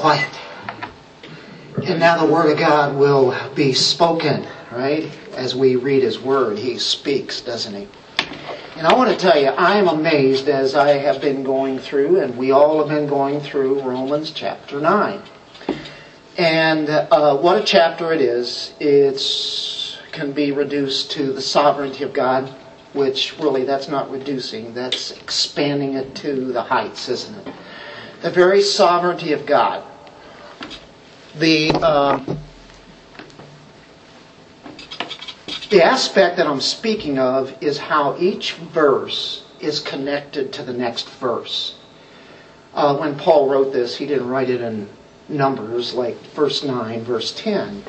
quiet. And now the Word of God will be spoken, right? As we read His Word, He speaks, doesn't He? And I want to tell you, I am amazed as I have been going through, and we all have been going through Romans chapter 9. And uh, what a chapter it is. It can be reduced to the sovereignty of God, which really that's not reducing, that's expanding it to the heights, isn't it? The very sovereignty of God. The. Uh, The aspect that I'm speaking of is how each verse is connected to the next verse. Uh, when Paul wrote this, he didn't write it in numbers like verse 9, verse 10,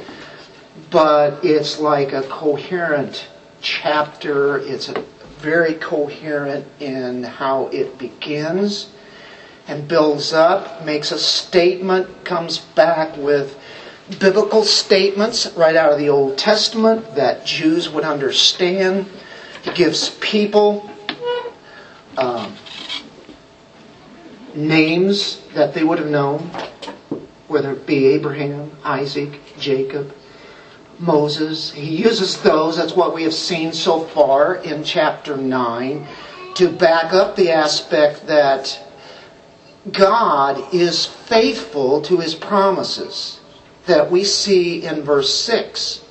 but it's like a coherent chapter. It's very coherent in how it begins and builds up, makes a statement, comes back with biblical statements right out of the Old Testament that Jews would understand. He gives people um, names that they would have known, whether it be Abraham, Isaac, Jacob, Moses. He uses those, that's what we have seen so far in chapter 9, to back up the aspect that God is faithful to his promises that we see in verse 6,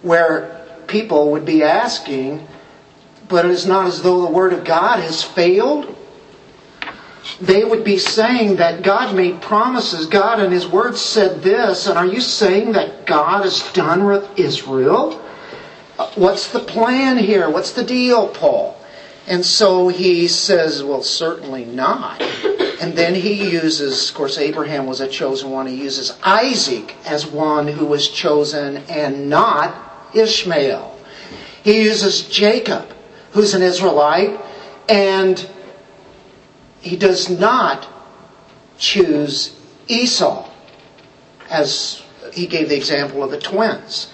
where people would be asking, but it is not as though the Word of God has failed. They would be saying that God made promises. God and His Word said this, and are you saying that God is done with Israel? What's the plan here? What's the deal, Paul? And so he says, well, certainly not. And then he uses, of course, Abraham was a chosen one. He uses Isaac as one who was chosen and not Ishmael. He uses Jacob, who's an Israelite, and he does not choose Esau, as he gave the example of the twins.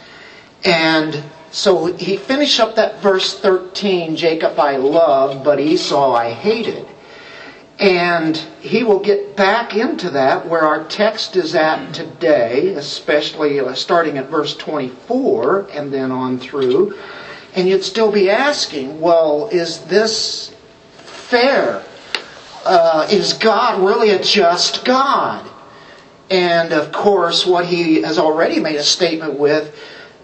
And so he finished up that verse 13 Jacob I loved, but Esau I hated. And he will get back into that where our text is at today, especially uh, starting at verse 24 and then on through. And you'd still be asking, well, is this fair? Uh, is God really a just God? And of course, what he has already made a statement with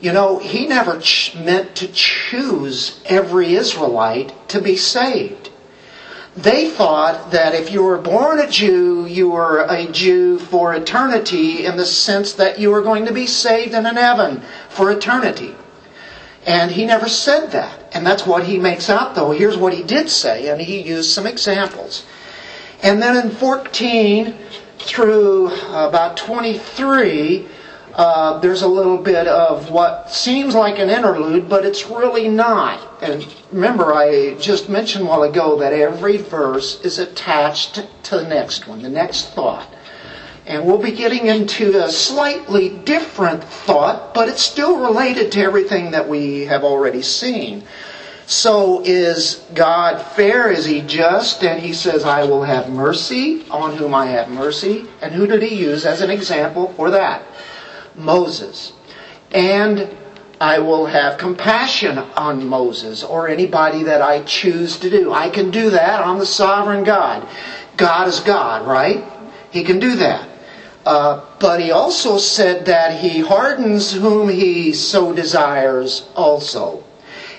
you know, he never ch- meant to choose every Israelite to be saved. They thought that if you were born a Jew, you were a Jew for eternity in the sense that you were going to be saved in an heaven for eternity. And he never said that. And that's what he makes out, though. Here's what he did say, and he used some examples. And then in 14 through about 23, uh, there's a little bit of what seems like an interlude, but it's really not. And remember, I just mentioned a while ago that every verse is attached to the next one, the next thought. And we'll be getting into a slightly different thought, but it's still related to everything that we have already seen. So is God fair? Is he just? And he says, I will have mercy on whom I have mercy. And who did he use as an example for that? Moses. And I will have compassion on Moses or anybody that I choose to do. I can do that. I'm the sovereign God. God is God, right? He can do that. Uh, but he also said that he hardens whom he so desires also.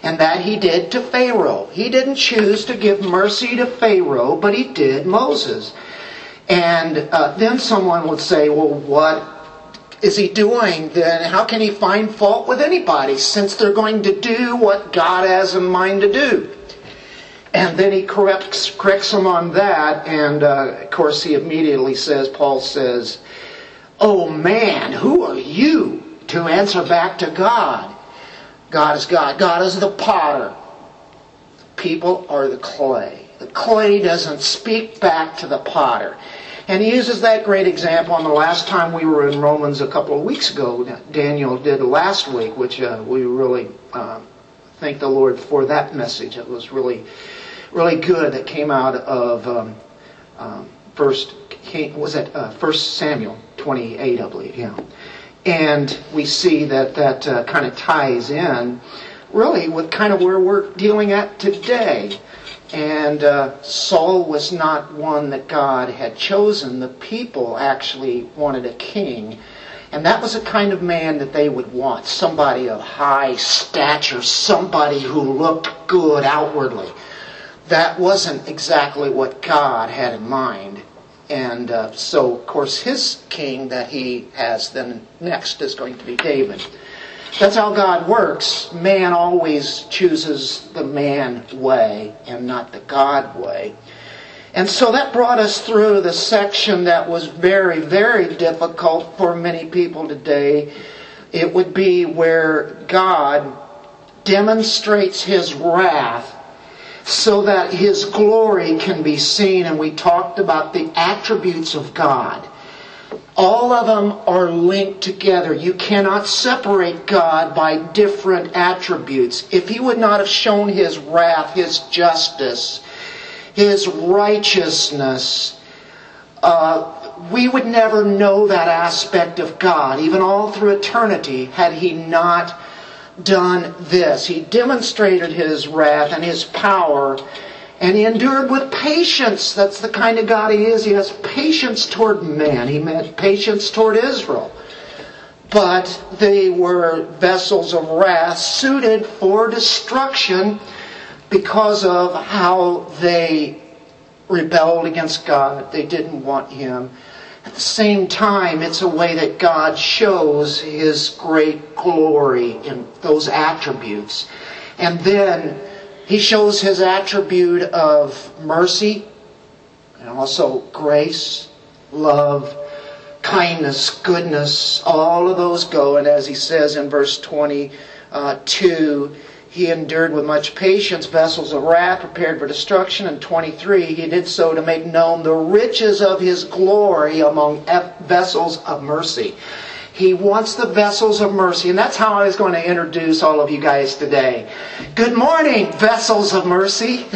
And that he did to Pharaoh. He didn't choose to give mercy to Pharaoh, but he did Moses. And uh, then someone would say, well, what is he doing, then how can he find fault with anybody since they're going to do what God has in mind to do? And then he corrects, corrects them on that, and uh, of course he immediately says, Paul says, Oh man, who are you to answer back to God? God is God. God is the potter. People are the clay. The clay doesn't speak back to the potter. And he uses that great example on the last time we were in Romans a couple of weeks ago. Daniel did last week, which uh, we really uh, thank the Lord for that message. It was really, really good that came out of um, um, First was it uh, 1 Samuel 28, I believe, yeah. And we see that that uh, kind of ties in really with kind of where we're dealing at today. And uh, Saul was not one that God had chosen. The people actually wanted a king. And that was the kind of man that they would want somebody of high stature, somebody who looked good outwardly. That wasn't exactly what God had in mind. And uh, so, of course, his king that he has then next is going to be David. That's how God works. Man always chooses the man way and not the God way. And so that brought us through the section that was very, very difficult for many people today. It would be where God demonstrates his wrath so that his glory can be seen. And we talked about the attributes of God. All of them are linked together. You cannot separate God by different attributes. If He would not have shown His wrath, His justice, His righteousness, uh, we would never know that aspect of God, even all through eternity, had He not done this. He demonstrated His wrath and His power and he endured with patience. That's the kind of God he is. He has patience toward man. He had patience toward Israel. But they were vessels of wrath suited for destruction because of how they rebelled against God. They didn't want him. At the same time, it's a way that God shows his great glory in those attributes. And then he shows his attribute of mercy and also grace, love, kindness, goodness. All of those go. And as he says in verse 22, he endured with much patience vessels of wrath prepared for destruction. And 23, he did so to make known the riches of his glory among vessels of mercy. He wants the vessels of mercy. And that's how I was going to introduce all of you guys today. Good morning, vessels of mercy.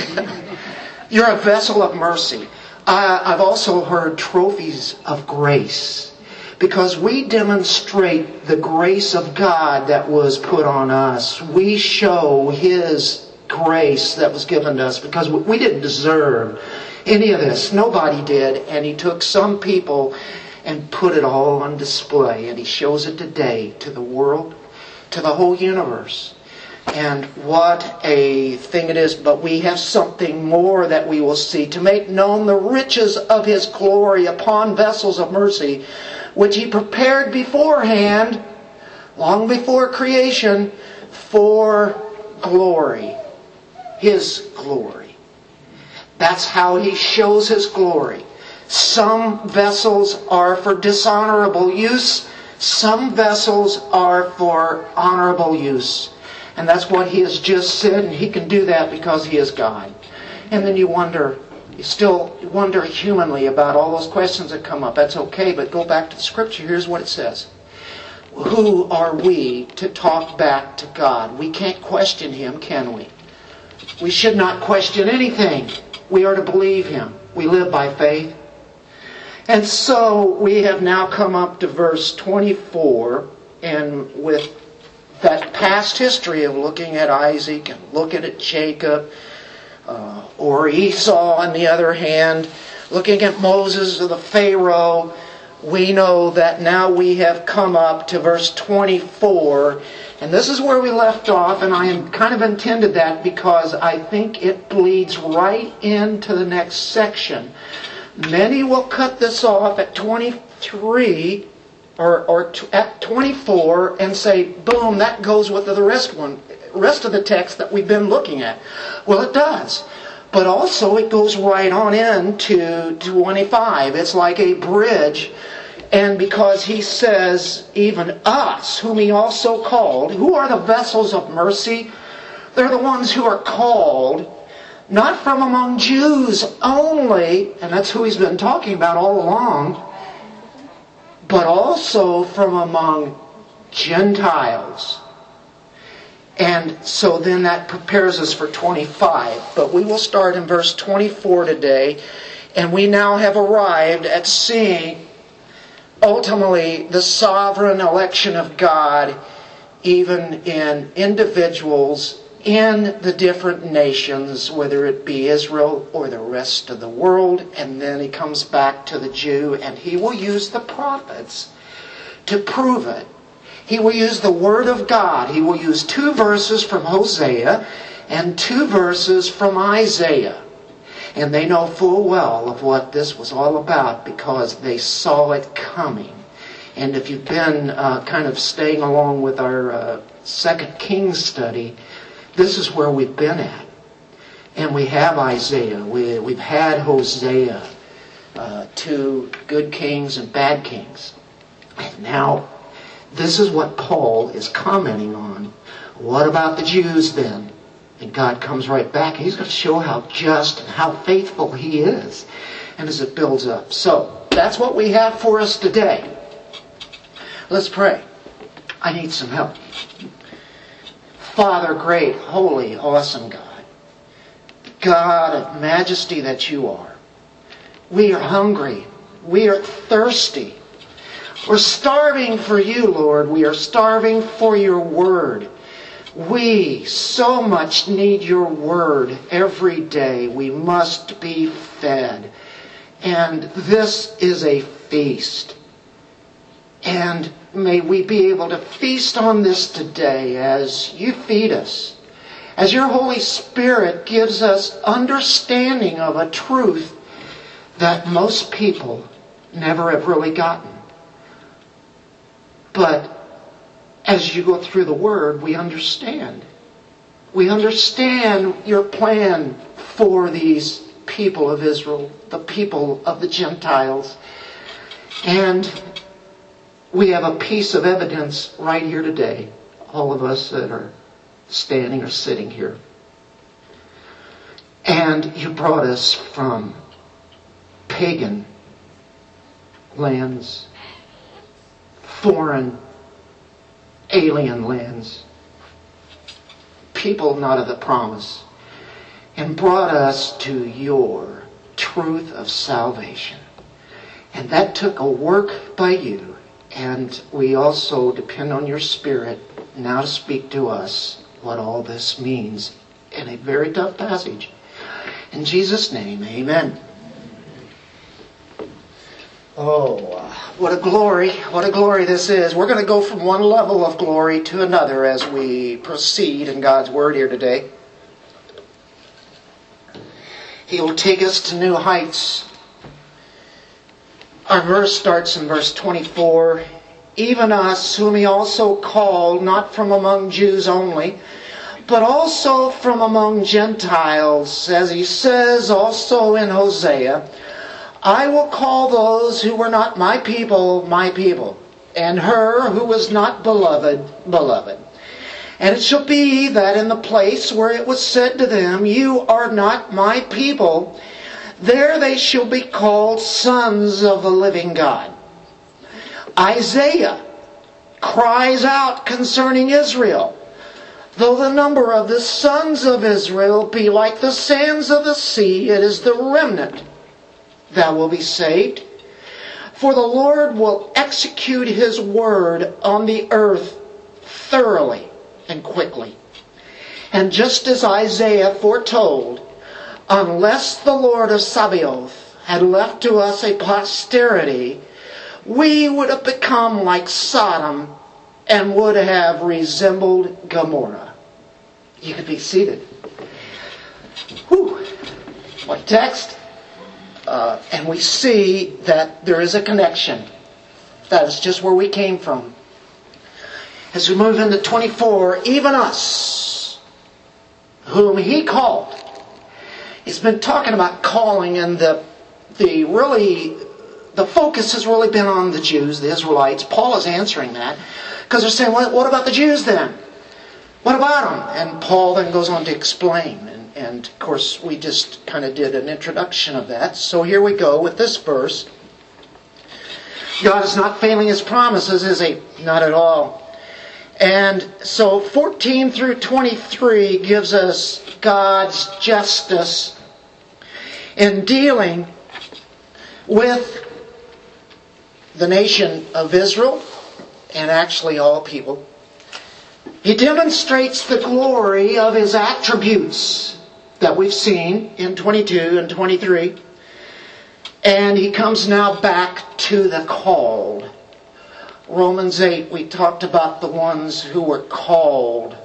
You're a vessel of mercy. Uh, I've also heard trophies of grace because we demonstrate the grace of God that was put on us. We show His grace that was given to us because we didn't deserve any of this. Nobody did. And He took some people and put it all on display. And he shows it today to the world, to the whole universe. And what a thing it is. But we have something more that we will see to make known the riches of his glory upon vessels of mercy, which he prepared beforehand, long before creation, for glory. His glory. That's how he shows his glory. Some vessels are for dishonorable use. Some vessels are for honorable use. And that's what he has just said, and he can do that because he is God. And then you wonder, you still wonder humanly about all those questions that come up. That's okay, but go back to the scripture. Here's what it says. Who are we to talk back to God? We can't question him, can we? We should not question anything. We are to believe him. We live by faith. And so we have now come up to verse 24, and with that past history of looking at Isaac and looking at Jacob, uh, or Esau on the other hand, looking at Moses or the Pharaoh, we know that now we have come up to verse 24. And this is where we left off, and I am kind of intended that because I think it bleeds right into the next section. Many will cut this off at 23 or, or at 24 and say, boom, that goes with the rest one, rest of the text that we've been looking at. Well, it does. But also it goes right on into 25. It's like a bridge. And because he says, even us, whom he also called, who are the vessels of mercy? They're the ones who are called not from among Jews only, and that's who he's been talking about all along, but also from among Gentiles. And so then that prepares us for 25. But we will start in verse 24 today. And we now have arrived at seeing ultimately the sovereign election of God even in individuals in the different nations, whether it be Israel or the rest of the world. And then he comes back to the Jew and he will use the prophets to prove it. He will use the Word of God. He will use two verses from Hosea and two verses from Isaiah. And they know full well of what this was all about because they saw it coming. And if you've been uh, kind of staying along with our uh, Second Kings study, this is where we've been at. And we have Isaiah, we, we've had Hosea, uh, two good kings and bad kings. And now, this is what Paul is commenting on. What about the Jews then? And God comes right back. He's going to show how just and how faithful He is. And as it builds up. So, that's what we have for us today. Let's pray. I need some help. Father, great, holy, awesome God, God of majesty that you are, we are hungry. We are thirsty. We're starving for you, Lord. We are starving for your word. We so much need your word every day. We must be fed. And this is a feast. And may we be able to feast on this today as you feed us. As your Holy Spirit gives us understanding of a truth that most people never have really gotten. But as you go through the Word, we understand. We understand your plan for these people of Israel, the people of the Gentiles. And we have a piece of evidence right here today, all of us that are standing or sitting here. And you brought us from pagan lands, foreign, alien lands, people not of the promise, and brought us to your truth of salvation. And that took a work by you and we also depend on your Spirit now to speak to us what all this means in a very tough passage. In Jesus' name, amen. Oh, what a glory, what a glory this is. We're going to go from one level of glory to another as we proceed in God's Word here today. He will take us to new heights our verse starts in verse 24. Even us, whom he also called, not from among Jews only, but also from among Gentiles, as he says also in Hosea, I will call those who were not my people, my people, and her who was not beloved, beloved. And it shall be that in the place where it was said to them, You are not my people, there they shall be called sons of the living God. Isaiah cries out concerning Israel. Though the number of the sons of Israel be like the sands of the sea, it is the remnant that will be saved. For the Lord will execute his word on the earth thoroughly and quickly. And just as Isaiah foretold, unless the Lord of Sabaoth had left to us a posterity, we would have become like Sodom and would have resembled Gomorrah. You could be seated. Whew. What text? Uh, and we see that there is a connection. That is just where we came from. As we move into 24, even us, whom he called, he's been talking about calling and the the really the focus has really been on the Jews, the Israelites. Paul is answering that because they're saying, well, what about the Jews then? What about them? And Paul then goes on to explain. And, and of course, we just kind of did an introduction of that. So here we go with this verse. God is not failing his promises, is he? Not at all. And so 14 through 23 gives us God's justice in dealing with the nation of Israel and actually all people. He demonstrates the glory of his attributes that we've seen in 22 and 23. And he comes now back to the called. Romans 8, we talked about the ones who were called.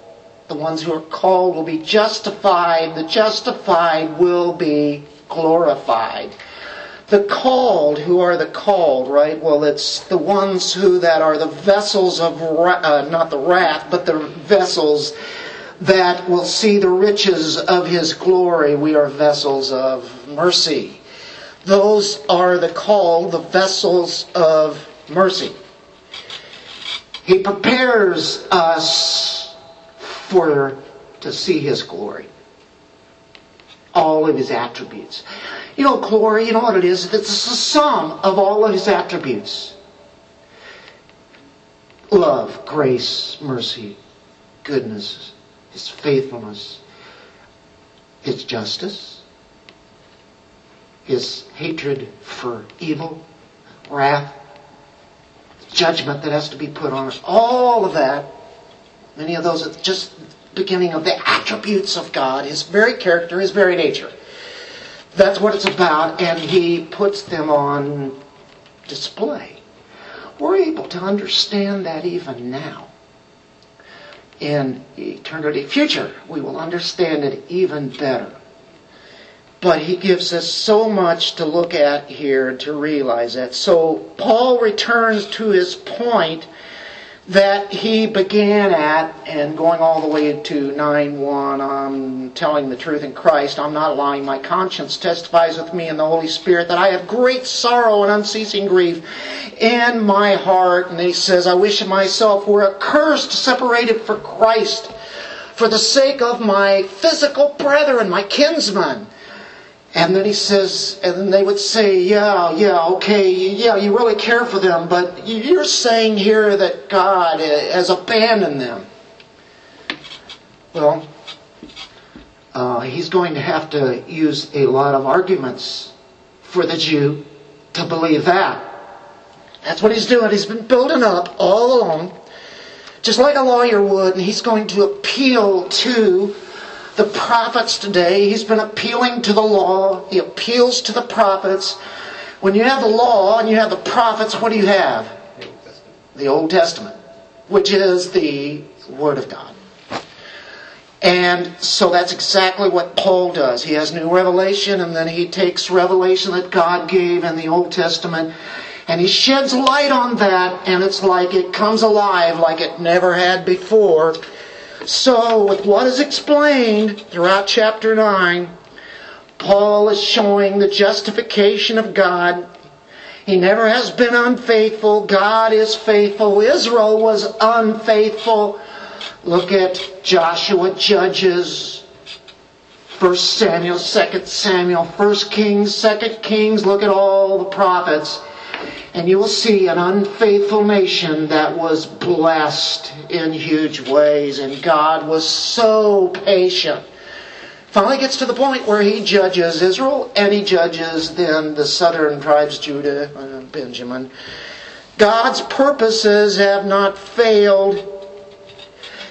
The ones who are called will be justified. The justified will be glorified. The called, who are the called, right? Well, it's the ones who that are the vessels of, uh, not the wrath, but the vessels that will see the riches of his glory. We are vessels of mercy. Those are the called, the vessels of mercy. He prepares us for to see his glory. All of his attributes. You know, glory, you know what it is? It's the sum of all of his attributes. Love, grace, mercy, goodness, his faithfulness, his justice, his hatred for evil, wrath, judgment that has to be put on us. All of that, many of those at just beginning of the attributes of God, his very character, his very nature. That's what it's about, and he puts them on display. We're able to understand that even now. In eternity future, we will understand it even better. But he gives us so much to look at here to realize that. So Paul returns to his point that he began at and going all the way to 9.1 i'm telling the truth in christ i'm not lying my conscience testifies with me in the holy spirit that i have great sorrow and unceasing grief in my heart and he says i wish myself were accursed separated for christ for the sake of my physical brethren my kinsmen and then he says, and then they would say, yeah, yeah, okay, yeah, you really care for them, but you're saying here that God has abandoned them. Well, uh, he's going to have to use a lot of arguments for the Jew to believe that. That's what he's doing. He's been building up all along, just like a lawyer would, and he's going to appeal to the prophets today. He's been appealing to the law. He appeals to the prophets. When you have the law and you have the prophets, what do you have? The Old Testament, which is the Word of God. And so that's exactly what Paul does. He has new revelation, and then he takes revelation that God gave in the Old Testament, and he sheds light on that, and it's like it comes alive like it never had before. So, with what is explained throughout chapter 9, Paul is showing the justification of God. He never has been unfaithful. God is faithful. Israel was unfaithful. Look at Joshua, Judges, 1 Samuel, 2 Samuel, 1 Kings, 2 Kings. Look at all the prophets. And you will see an unfaithful nation that was blessed in huge ways. And God was so patient. Finally gets to the point where he judges Israel and he judges then the southern tribes, Judah, and uh, Benjamin. God's purposes have not failed.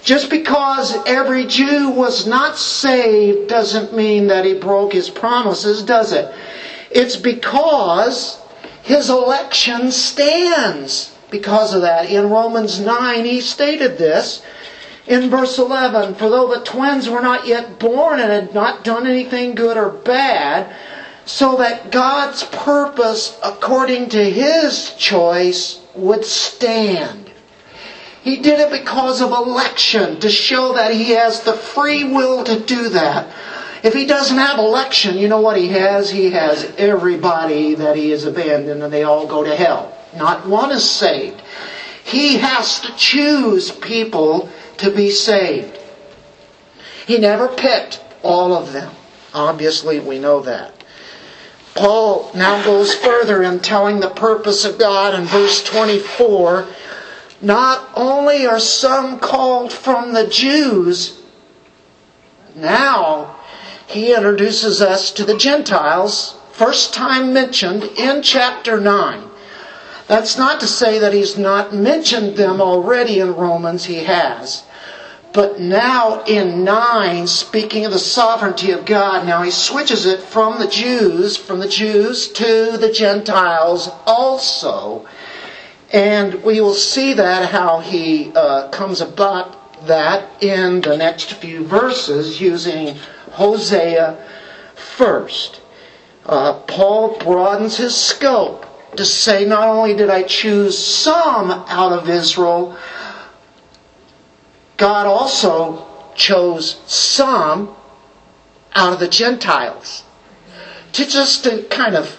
Just because every Jew was not saved doesn't mean that he broke his promises, does it? It's because his election stands because of that. In Romans 9, he stated this in verse 11 For though the twins were not yet born and had not done anything good or bad, so that God's purpose, according to his choice, would stand. He did it because of election, to show that he has the free will to do that. If he doesn't have election, you know what he has? He has everybody that he has abandoned and they all go to hell. Not one is saved. He has to choose people to be saved. He never picked all of them. Obviously, we know that. Paul now goes further in telling the purpose of God in verse 24. Not only are some called from the Jews, now he introduces us to the Gentiles First time mentioned in chapter 9. That's not to say that he's not mentioned them already in Romans, he has. But now in 9, speaking of the sovereignty of God, now he switches it from the Jews, from the Jews to the Gentiles also. And we will see that how he uh, comes about that in the next few verses using Hosea first. Uh, Paul broadens his scope to say, not only did I choose some out of Israel, God also chose some out of the Gentiles. To just to kind of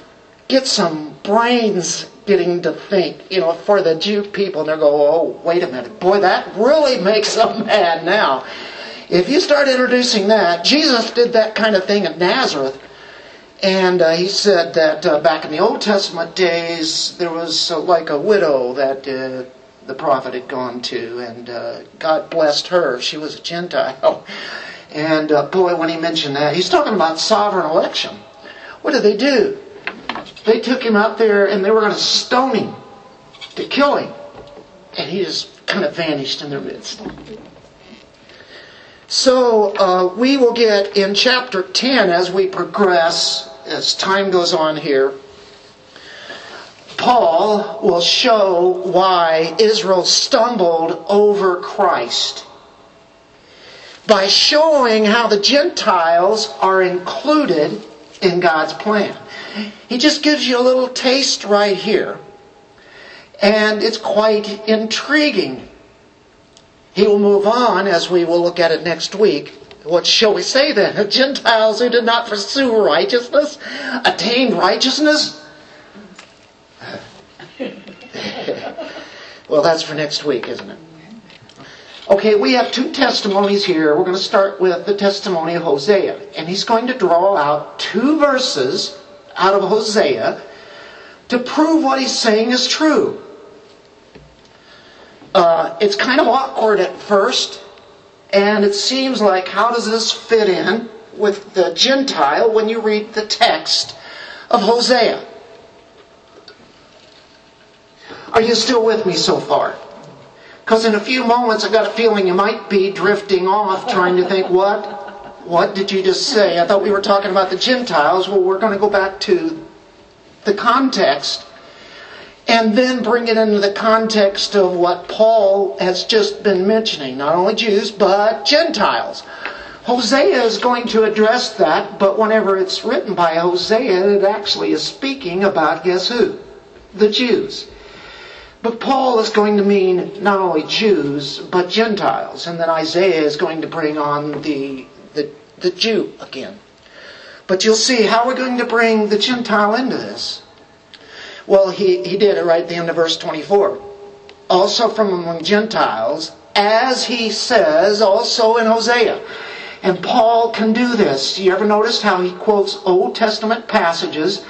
get some brains getting to think, you know, for the Jew people, and they go, oh, wait a minute, boy, that really makes them mad now. If you start introducing that, Jesus did that kind of thing at Nazareth, and uh, he said that uh, back in the Old Testament days, there was uh, like a widow that uh, the prophet had gone to, and uh, God blessed her. She was a Gentile. And uh, boy, when he mentioned that, he's talking about sovereign election. What did they do? They took him out there and they were going to stone him to kill him. And he just kind of vanished in their midst. So uh, we will get in chapter 10 as we progress, as time goes on here. Paul will show why Israel stumbled over Christ by showing how the Gentiles are included in God's plan. He just gives you a little taste right here, and it's quite intriguing. He will move on as we will look at it next week. What shall we say then? Gentiles who did not pursue righteousness attained righteousness? well, that's for next week, isn't it? Okay, we have two testimonies here. We're going to start with the testimony of Hosea. And he's going to draw out two verses out of Hosea to prove what he's saying is true. Uh, it's kind of awkward at first, and it seems like how does this fit in with the Gentile when you read the text of Hosea? Are you still with me so far? Because in a few moments I've got a feeling you might be drifting off trying to think, what? What did you just say? I thought we were talking about the Gentiles. Well, we're going to go back to the context and then bring it into the context of what Paul has just been mentioning. Not only Jews, but Gentiles. Hosea is going to address that, but whenever it's written by Hosea, it actually is speaking about guess who? The Jews. But Paul is going to mean not only Jews, but Gentiles. And then Isaiah is going to bring on the, the, the Jew again. But you'll see how we're going to bring the Gentile into this. Well, he, he did it right at the end of verse 24. Also from among Gentiles, as he says also in Hosea. And Paul can do this. You ever noticed how he quotes Old Testament passages?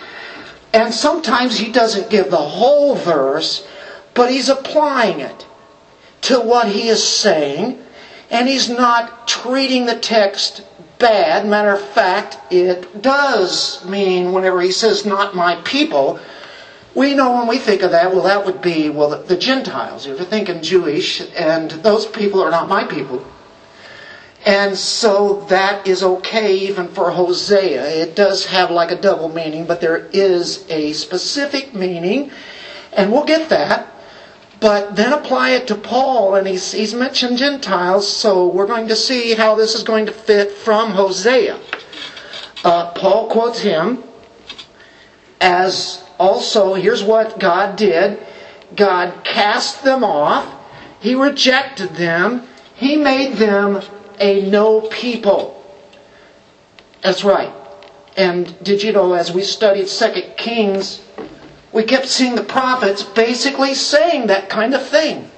And sometimes he doesn't give the whole verse, but he's applying it to what he is saying, and he's not treating the text bad. Matter of fact, it does mean whenever he says, not my people, we know when we think of that, well, that would be, well, the, the Gentiles. If you're thinking Jewish, and those people are not my people. And so that is okay even for Hosea. It does have like a double meaning, but there is a specific meaning, and we'll get that. But then apply it to Paul, and he's, he's mentioned Gentiles, so we're going to see how this is going to fit from Hosea. Uh, Paul quotes him as also, here's what God did God cast them off, He rejected them, He made them a no people. That's right. And did you know, as we studied Second Kings, we kept seeing the prophets basically saying that kind of thing.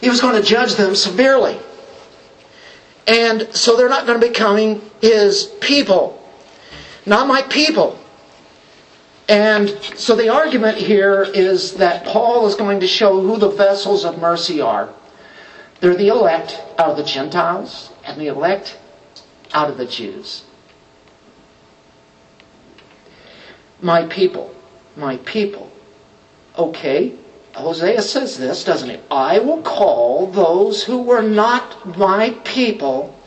He was going to judge them severely. And so they're not going to be coming his people. Not my people. And so the argument here is that Paul is going to show who the vessels of mercy are. They're the elect out of the Gentiles and the elect out of the Jews. My people, my people. Okay, Hosea says this, doesn't he? I will call those who were not my people,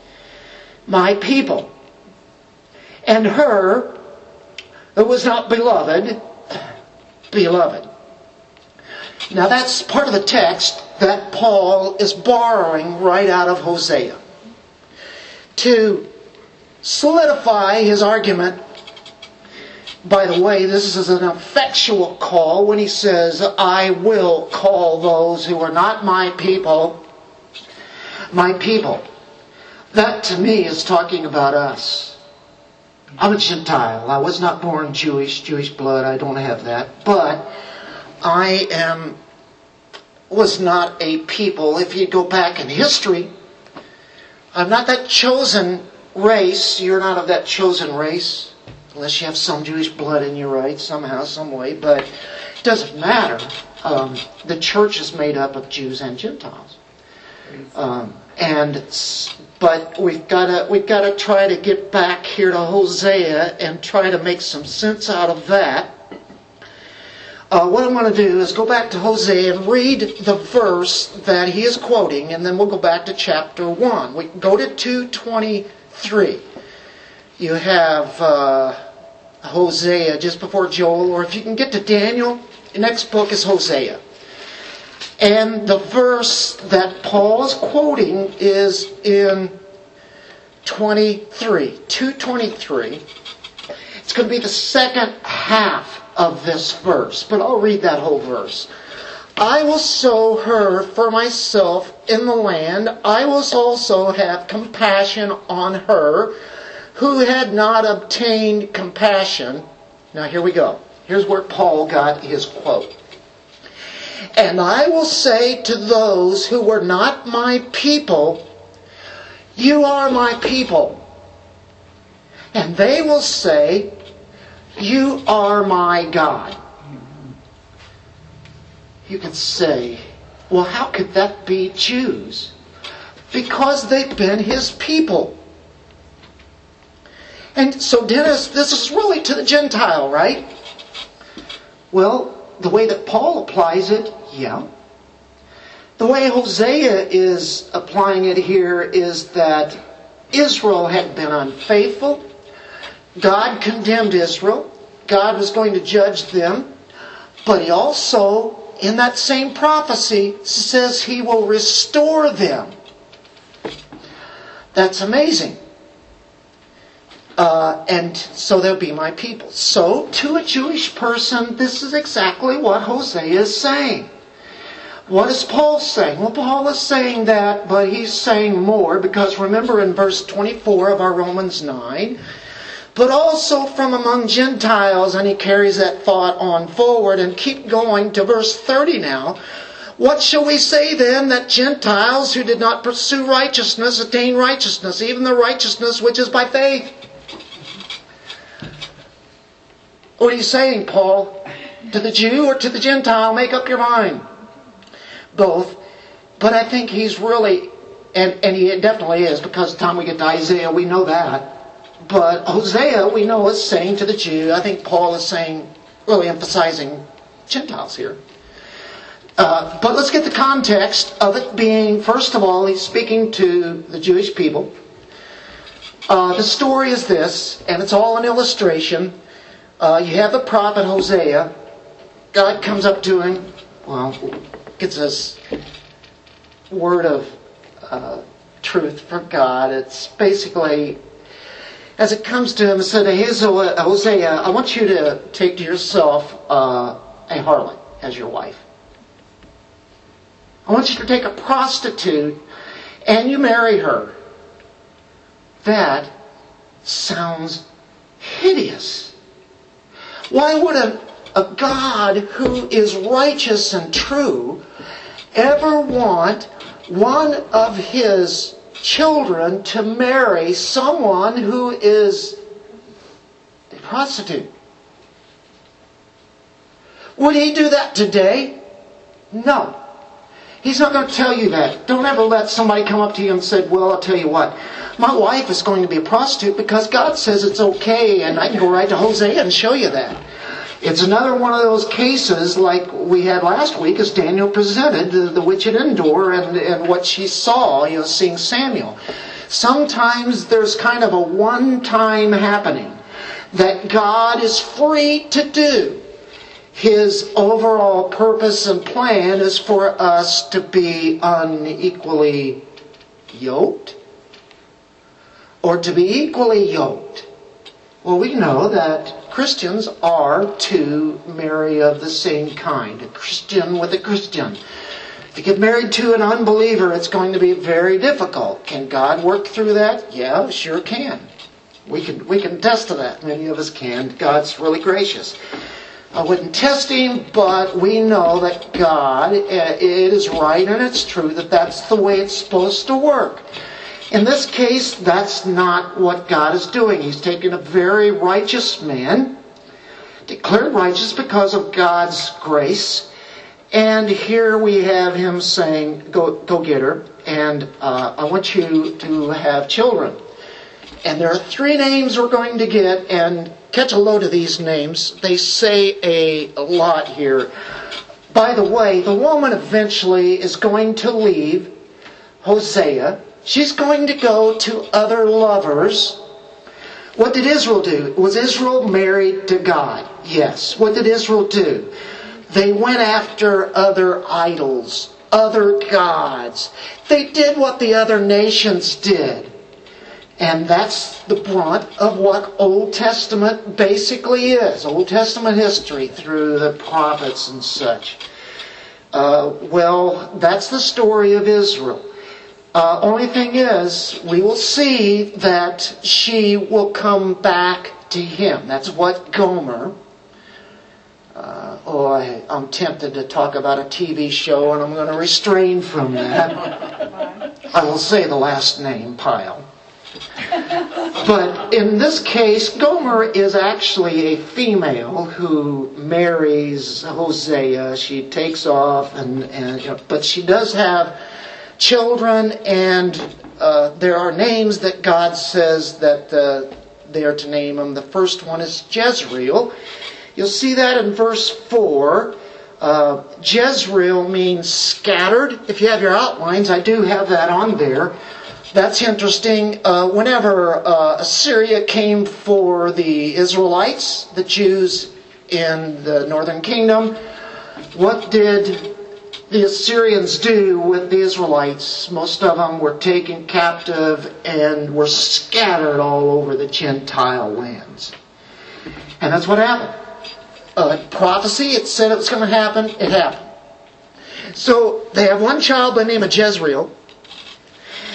my people. And her who was not beloved, beloved. Now that's part of the text that Paul is borrowing right out of Hosea to solidify his argument. By the way, this is an effectual call when he says, I will call those who are not my people, my people. That to me is talking about us. I'm a Gentile. I was not born Jewish, Jewish blood. I don't have that. But I am was not a people. If you go back in history, I'm not that chosen race. You're not of that chosen race, unless you have some Jewish blood in you, right? Somehow, some way. But it doesn't matter. Um, the church is made up of Jews and Gentiles. Um, and but we've got to we've got to try to get back here to Hosea and try to make some sense out of that. Uh, what I'm going to do is go back to Hosea and read the verse that he is quoting, and then we'll go back to chapter 1. We go to 223. You have uh, Hosea just before Joel, or if you can get to Daniel, the next book is Hosea. And the verse that Paul is quoting is in 23, 223. It's going to be the second half of this verse, but I'll read that whole verse. I will sow her for myself in the land. I will also have compassion on her who had not obtained compassion. Now here we go. Here's where Paul got his quote. And I will say to those who were not my people, You are my people. And they will say, You are my God. You can say, Well, how could that be Jews? Because they've been his people. And so, Dennis, this is really to the Gentile, right? Well, the way that Paul applies it, yeah. The way Hosea is applying it here is that Israel had been unfaithful. God condemned Israel. God was going to judge them. But he also, in that same prophecy, says he will restore them. That's amazing. Uh, and so they'll be my people. So, to a Jewish person, this is exactly what Hosea is saying. What is Paul saying? Well, Paul is saying that, but he's saying more because remember in verse 24 of our Romans 9, but also from among Gentiles, and he carries that thought on forward and keep going to verse 30 now. What shall we say then that Gentiles who did not pursue righteousness attain righteousness, even the righteousness which is by faith? What are you saying, Paul? To the Jew or to the Gentile? Make up your mind. Both. But I think he's really, and, and he definitely is, because the time we get to Isaiah, we know that. But Hosea, we know, is saying to the Jew, I think Paul is saying, really emphasizing Gentiles here. Uh, but let's get the context of it being, first of all, he's speaking to the Jewish people. Uh, the story is this, and it's all an illustration. Uh, you have the prophet Hosea. God comes up to him, well, gets this word of uh, truth from God. It's basically, as it comes to him, it said, Hosea, I want you to take to yourself uh, a harlot as your wife. I want you to take a prostitute and you marry her. That sounds hideous. Why would a, a God who is righteous and true ever want one of his children to marry someone who is a prostitute? Would he do that today? No. He's not going to tell you that. Don't ever let somebody come up to you and say, Well, I'll tell you what. My wife is going to be a prostitute because God says it's okay, and I can go right to Hosea and show you that. It's another one of those cases like we had last week as Daniel presented the, the witch at Endor and, and what she saw, you know, seeing Samuel. Sometimes there's kind of a one time happening that God is free to do. His overall purpose and plan is for us to be unequally yoked or to be equally yoked. Well, we know that Christians are to marry of the same kind, a Christian with a Christian. You get married to an unbeliever, it's going to be very difficult. Can God work through that? Yeah, sure can. We can we can test to that. Many of us can. God's really gracious. I wouldn't test him, but we know that God, eh, it is right and it's true that that's the way it's supposed to work. In this case, that's not what God is doing. He's taken a very righteous man, declared righteous because of God's grace, and here we have him saying, "Go, go get her, and uh, I want you to have children." And there are three names we're going to get, and catch a load of these names. They say a, lot here. By the way, the woman eventually is going to leave Hosea She's going to go to other lovers. What did Israel do? Was Israel married to God? Yes. What did Israel do? They went after other idols, other gods. They did what the other nations did. And that's the brunt of what Old Testament basically is Old Testament history through the prophets and such. Uh, well, that's the story of Israel. Uh, only thing is, we will see that she will come back to him. That's what Gomer. Uh, oh, I, I'm tempted to talk about a TV show, and I'm going to restrain from that. I will say the last name, Pyle. But in this case, Gomer is actually a female who marries Hosea. She takes off, and, and but she does have children, and uh, there are names that God says that uh, they are to name them. The first one is Jezreel. You'll see that in verse 4. Uh, Jezreel means scattered. If you have your outlines, I do have that on there. That's interesting. Uh, whenever uh, Assyria came for the Israelites, the Jews in the northern kingdom, what did the Assyrians do with the Israelites. Most of them were taken captive and were scattered all over the Gentile lands. And that's what happened. Uh, prophecy, it said it was going to happen, it happened. So they have one child by the name of Jezreel.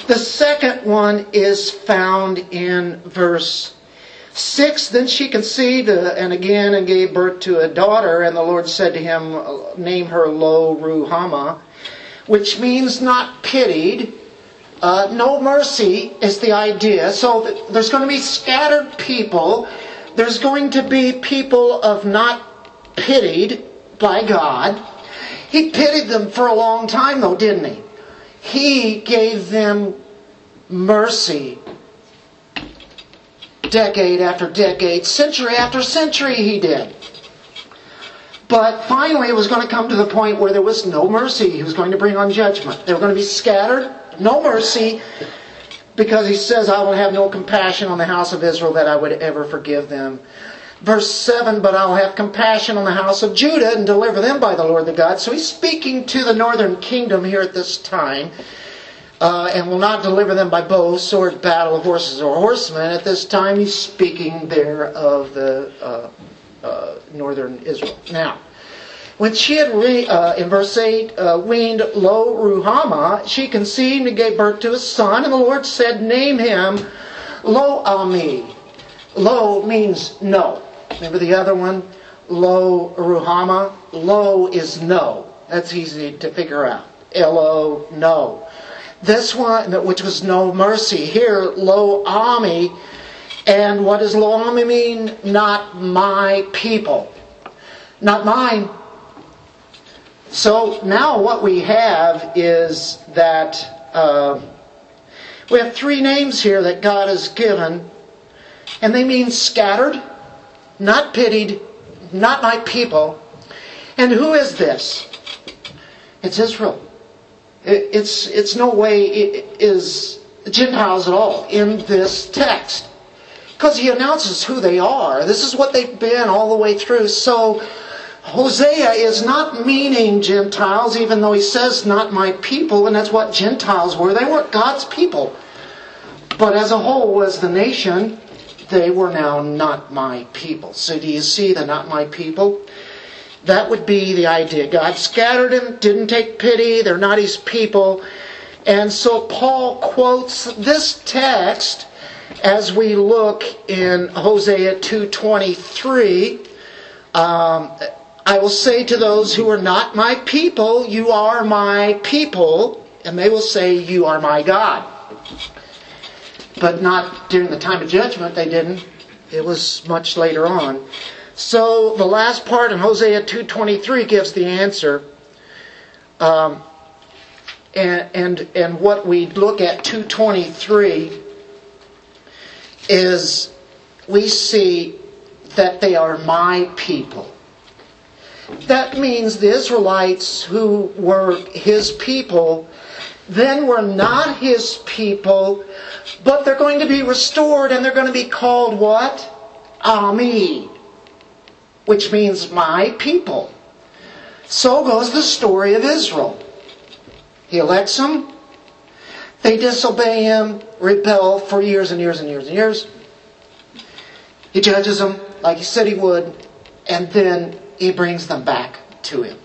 The second one is found in verse Six, then she conceived uh, and again and gave birth to a daughter, and the Lord said to him, Name her Lo Ruhamah, which means not pitied. Uh, no mercy is the idea. So there's going to be scattered people. There's going to be people of not pitied by God. He pitied them for a long time, though, didn't he? He gave them mercy decade after decade, century after century, he did. But finally, it was going to come to the point where there was no mercy. He was going to bring on judgment. They were going to be scattered, no mercy, because he says, I will have no compassion on the house of Israel that I would ever forgive them. Verse 7, but I'll have compassion on the house of Judah and deliver them by the Lord the God. So he's speaking to the northern kingdom here at this time uh, and will not deliver them by bow, sword, battle, horses, or horsemen. At this time, he's speaking there of the uh, uh, northern Israel. Now, when she had, re- uh, in verse 8, uh, weaned Lo Ruhamah, she conceived and gave birth to a son, and the Lord said, Name him Lo Ami. Lo means no. Remember the other one? Lo Ruhamah? Lo is no. That's easy to figure out. L O, no. This one, which was no mercy. Here, lo ami. And what does lo ami mean? Not my people. Not mine. So now what we have is that uh, we have three names here that God has given, and they mean scattered, not pitied, not my people. And who is this? It's Israel. It's, it's no way it is Gentiles at all in this text. Because he announces who they are. This is what they've been all the way through. So Hosea is not meaning Gentiles, even though he says, not my people, and that's what Gentiles were. They weren't God's people. But as a whole, as the nation, they were now not my people. So do you see the not my people? That would be the idea. God scattered them, didn't take pity, they're not his people. And so Paul quotes this text as we look in Hosea 2.23. Um, I will say to those who are not my people, you are my people, and they will say, you are my God. But not during the time of judgment, they didn't. It was much later on. So the last part in Hosea 2.23 gives the answer. Um, and, and, and what we look at 223 is we see that they are my people. That means the Israelites who were his people then were not his people, but they're going to be restored and they're going to be called what? Ami which means my people. So goes the story of Israel. He elects them, they disobey him, rebel for years and years and years and years. He judges them like he said he would, and then he brings them back to him.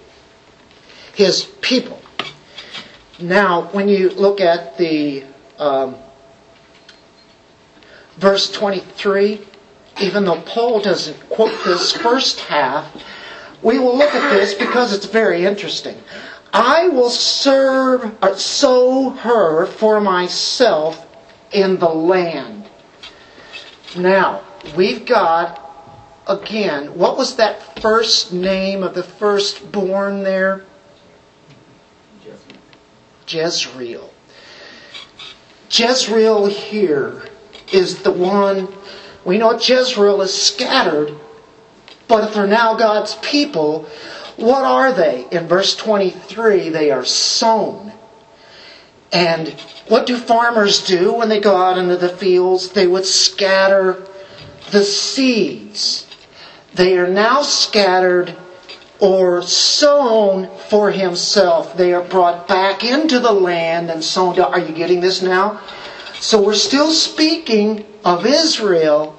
His people. Now, when you look at the um, verse 23, even though Paul doesn't quote this first half, we will look at this because it's very interesting. I will serve or sow her for myself in the land. Now, we've got again, what was that first name of the firstborn there? Jezreel. Jezreel here is the one we know Jezreel is scattered, but if they're now God's people, what are they? In verse 23, they are sown. And what do farmers do when they go out into the fields? They would scatter the seeds. They are now scattered or sown for himself. They are brought back into the land and sown. Are you getting this now? So we're still speaking of Israel,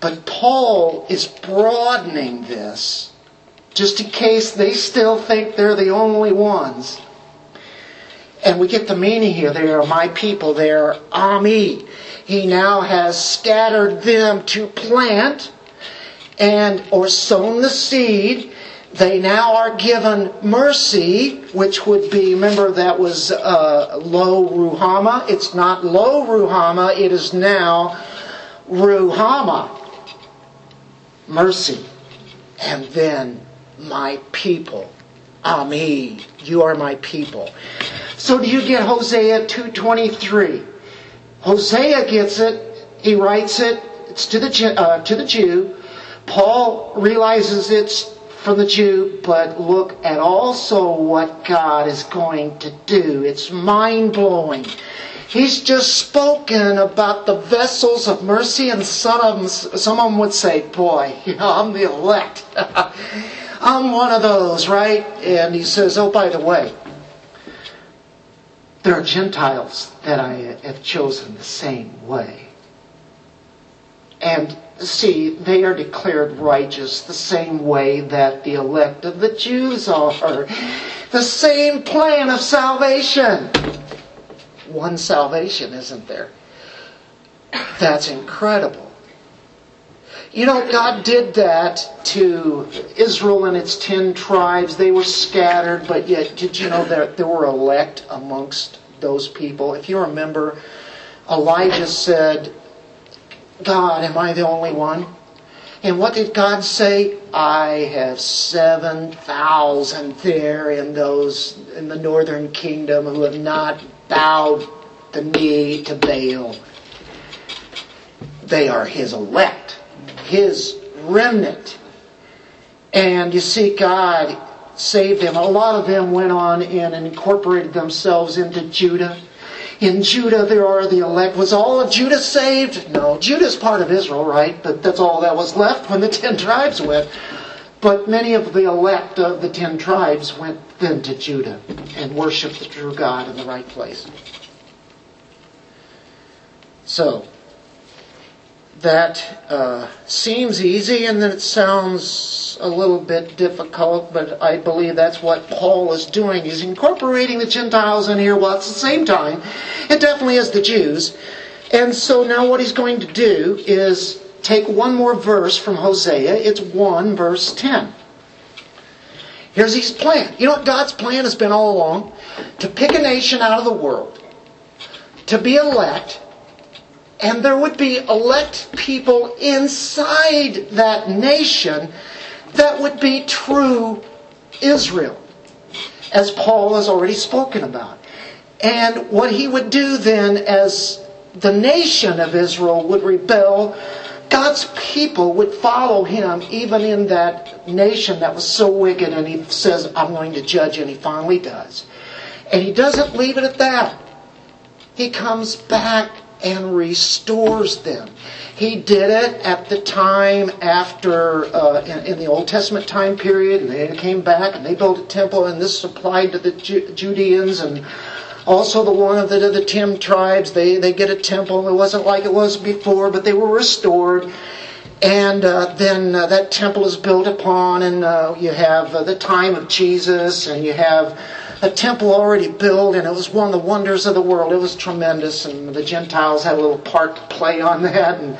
but Paul is broadening this just in case they still think they're the only ones. And we get the meaning here. They are my people. They are Ami. He now has scattered them to plant and or sown the seed. They now are given mercy, which would be, remember that was uh, lo ruhama. It's not lo ruhama. It is now ruhama mercy, and then my people. Ami, you are my people. So do you get Hosea 2.23? Hosea gets it. He writes it. It's to the, uh, to the Jew. Paul realizes it's from the Jew, but look at also what God is going to do. It's mind blowing. He's just spoken about the vessels of mercy, and some of them, would say, Boy, you know, I'm the elect. I'm one of those, right? And he says, Oh, by the way, there are Gentiles that I have chosen the same way. And see, they are declared righteous the same way that the elect of the Jews are. The same plan of salvation one salvation, isn't there? That's incredible. You know, God did that to Israel and its ten tribes. They were scattered, but yet, did you know that there were elect amongst those people? If you remember, Elijah said, God, am I the only one? And what did God say? I have 7,000 there in those in the northern kingdom who have not bowed the knee to Baal. They are his elect, his remnant. And you see, God saved them. A lot of them went on and incorporated themselves into Judah. In Judah, there are the elect. Was all of Judah saved? No. Judah's part of Israel, right? But that's all that was left when the ten tribes went. But many of the elect of the ten tribes went then to Judah and worshiped the true God in the right place. So, that uh, seems easy and then it sounds a little bit difficult, but I believe that's what Paul is doing. He's incorporating the Gentiles in here while at the same time it definitely is the Jews. And so now what he's going to do is take one more verse from Hosea. It's 1 verse 10. Here's his plan. You know what God's plan has been all along? To pick a nation out of the world, to be elect, and there would be elect people inside that nation that would be true Israel, as Paul has already spoken about. And what he would do then, as the nation of Israel would rebel, God's people would follow him even in that nation that was so wicked, and he says, I'm going to judge, and he finally does. And he doesn't leave it at that. He comes back and restores them. He did it at the time after, uh, in, in, the Old Testament time period, and they came back and they built a temple, and this applied to the Ju- Judeans and also the one of the, the Tim tribes. They, they get a temple. It wasn't like it was before, but they were restored. And uh, then uh, that temple is built upon, and uh, you have uh, the time of Jesus, and you have a temple already built, and it was one of the wonders of the world. It was tremendous, and the Gentiles had a little part to play on that. And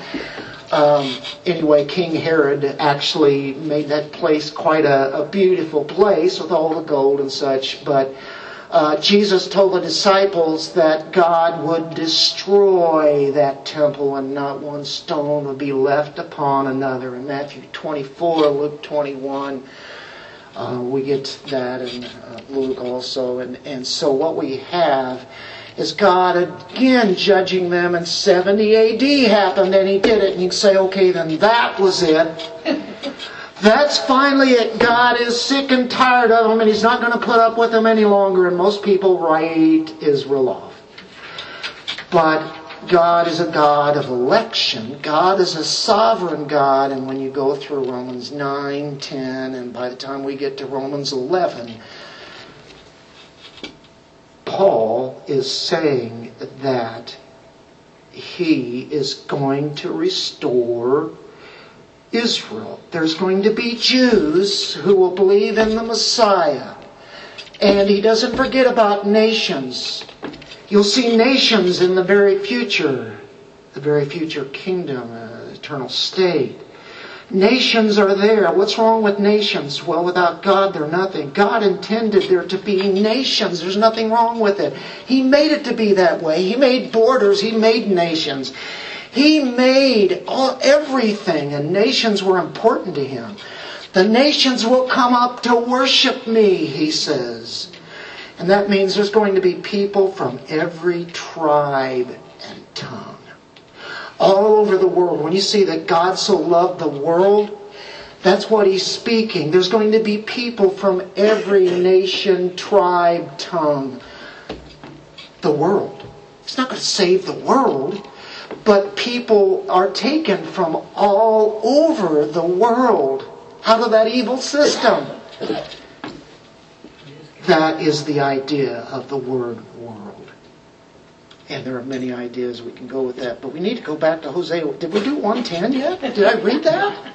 um, anyway, King Herod actually made that place quite a, a beautiful place with all the gold and such. But uh, Jesus told the disciples that God would destroy that temple and not one stone would be left upon another. In Matthew 24, Luke 21. Uh, we get that in uh, Luke also. And, and so what we have is God again judging them, and 70 AD happened, and He did it. And you can say, okay, then that was it. That's finally it. God is sick and tired of them, and He's not going to put up with them any longer. And most people write Israel off. But God is a God of election. God is a sovereign God. And when you go through Romans 9, 10, and by the time we get to Romans 11, Paul is saying that he is going to restore Israel. There's going to be Jews who will believe in the Messiah. And he doesn't forget about nations. You'll see nations in the very future, the very future kingdom, uh, eternal state. Nations are there. What's wrong with nations? Well, without God, they're nothing. God intended there to be nations. There's nothing wrong with it. He made it to be that way. He made borders. He made nations. He made all, everything, and nations were important to him. The nations will come up to worship me, he says. And that means there's going to be people from every tribe and tongue. All over the world. When you see that God so loved the world, that's what he's speaking. There's going to be people from every nation, tribe, tongue. The world. It's not going to save the world, but people are taken from all over the world out of that evil system. That is the idea of the word world. And there are many ideas we can go with that, but we need to go back to Hosea. Did we do 110 yet? Did I read that?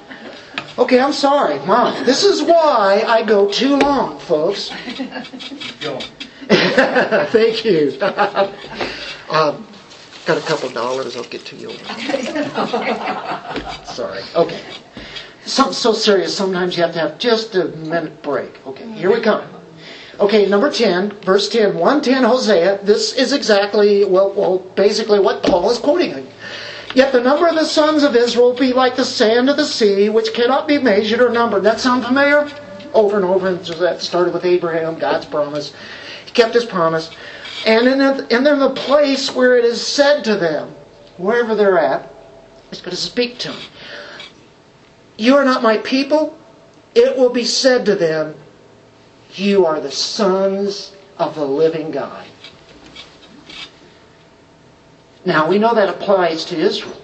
Okay, I'm sorry, Mom. This is why I go too long, folks. Thank you. um, got a couple dollars. I'll get to you. sorry. Okay. Something so serious. Sometimes you have to have just a minute break. Okay, here we come. Okay, number 10, verse 10, 110 Hosea. This is exactly, well, well, basically what Paul is quoting. Yet the number of the sons of Israel be like the sand of the sea, which cannot be measured or numbered. That sound familiar? Over and over. And that started with Abraham, God's promise. He kept his promise. And in the, and in the place where it is said to them, wherever they're at, he's going to speak to them. You are not my people, it will be said to them, You are the sons of the living God. Now, we know that applies to Israel.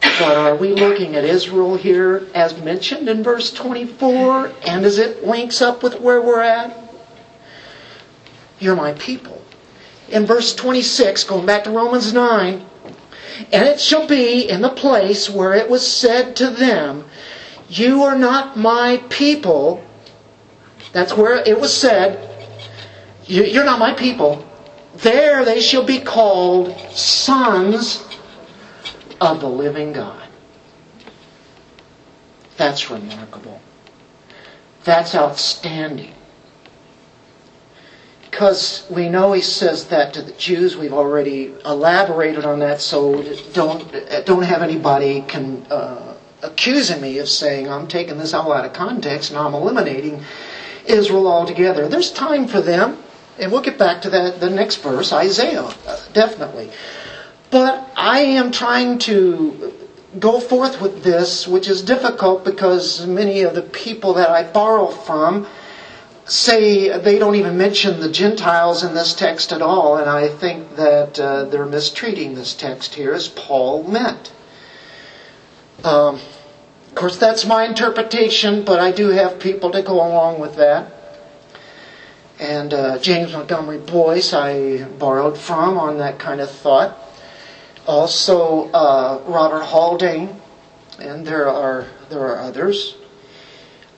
But are we looking at Israel here as mentioned in verse 24? And as it links up with where we're at? You're my people. In verse 26, going back to Romans 9, and it shall be in the place where it was said to them, You are not my people. That's where it was said, You're not my people. There they shall be called sons of the living God. That's remarkable. That's outstanding. Because we know he says that to the Jews. We've already elaborated on that, so don't don't have anybody can uh, accusing me of saying I'm taking this all out of context and I'm eliminating Israel altogether. There's time for them, and we'll get back to that the next verse, Isaiah, uh, definitely. But I am trying to go forth with this, which is difficult because many of the people that I borrow from say they don't even mention the Gentiles in this text at all, and I think that uh, they're mistreating this text here as Paul meant. Um, of course, that's my interpretation, but I do have people to go along with that. And uh, James Montgomery Boice, I borrowed from on that kind of thought. Also, uh, Robert Haldane, and there are there are others.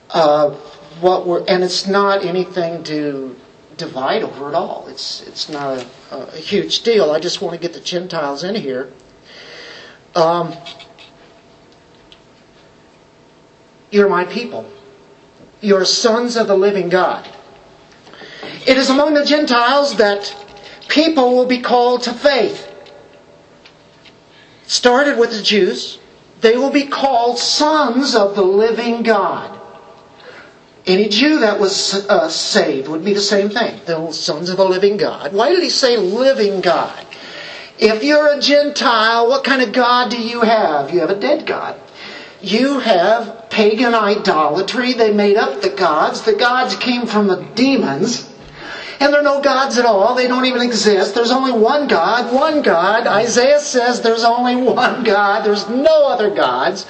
Uh, what we're, and it's not anything to divide over at all. It's it's not a, a huge deal. I just want to get the Gentiles in here. Um, you're my people. You're sons of the living God. It is among the Gentiles that people will be called to faith. Started with the Jews, they will be called sons of the living God. Any Jew that was uh, saved would be the same thing. The sons of the living God. Why did he say living God? If you're a Gentile, what kind of God do you have? You have a dead God. You have pagan idolatry. They made up the gods. The gods came from the demons. And there are no gods at all. They don't even exist. There's only one God, one God. Isaiah says there's only one God. There's no other gods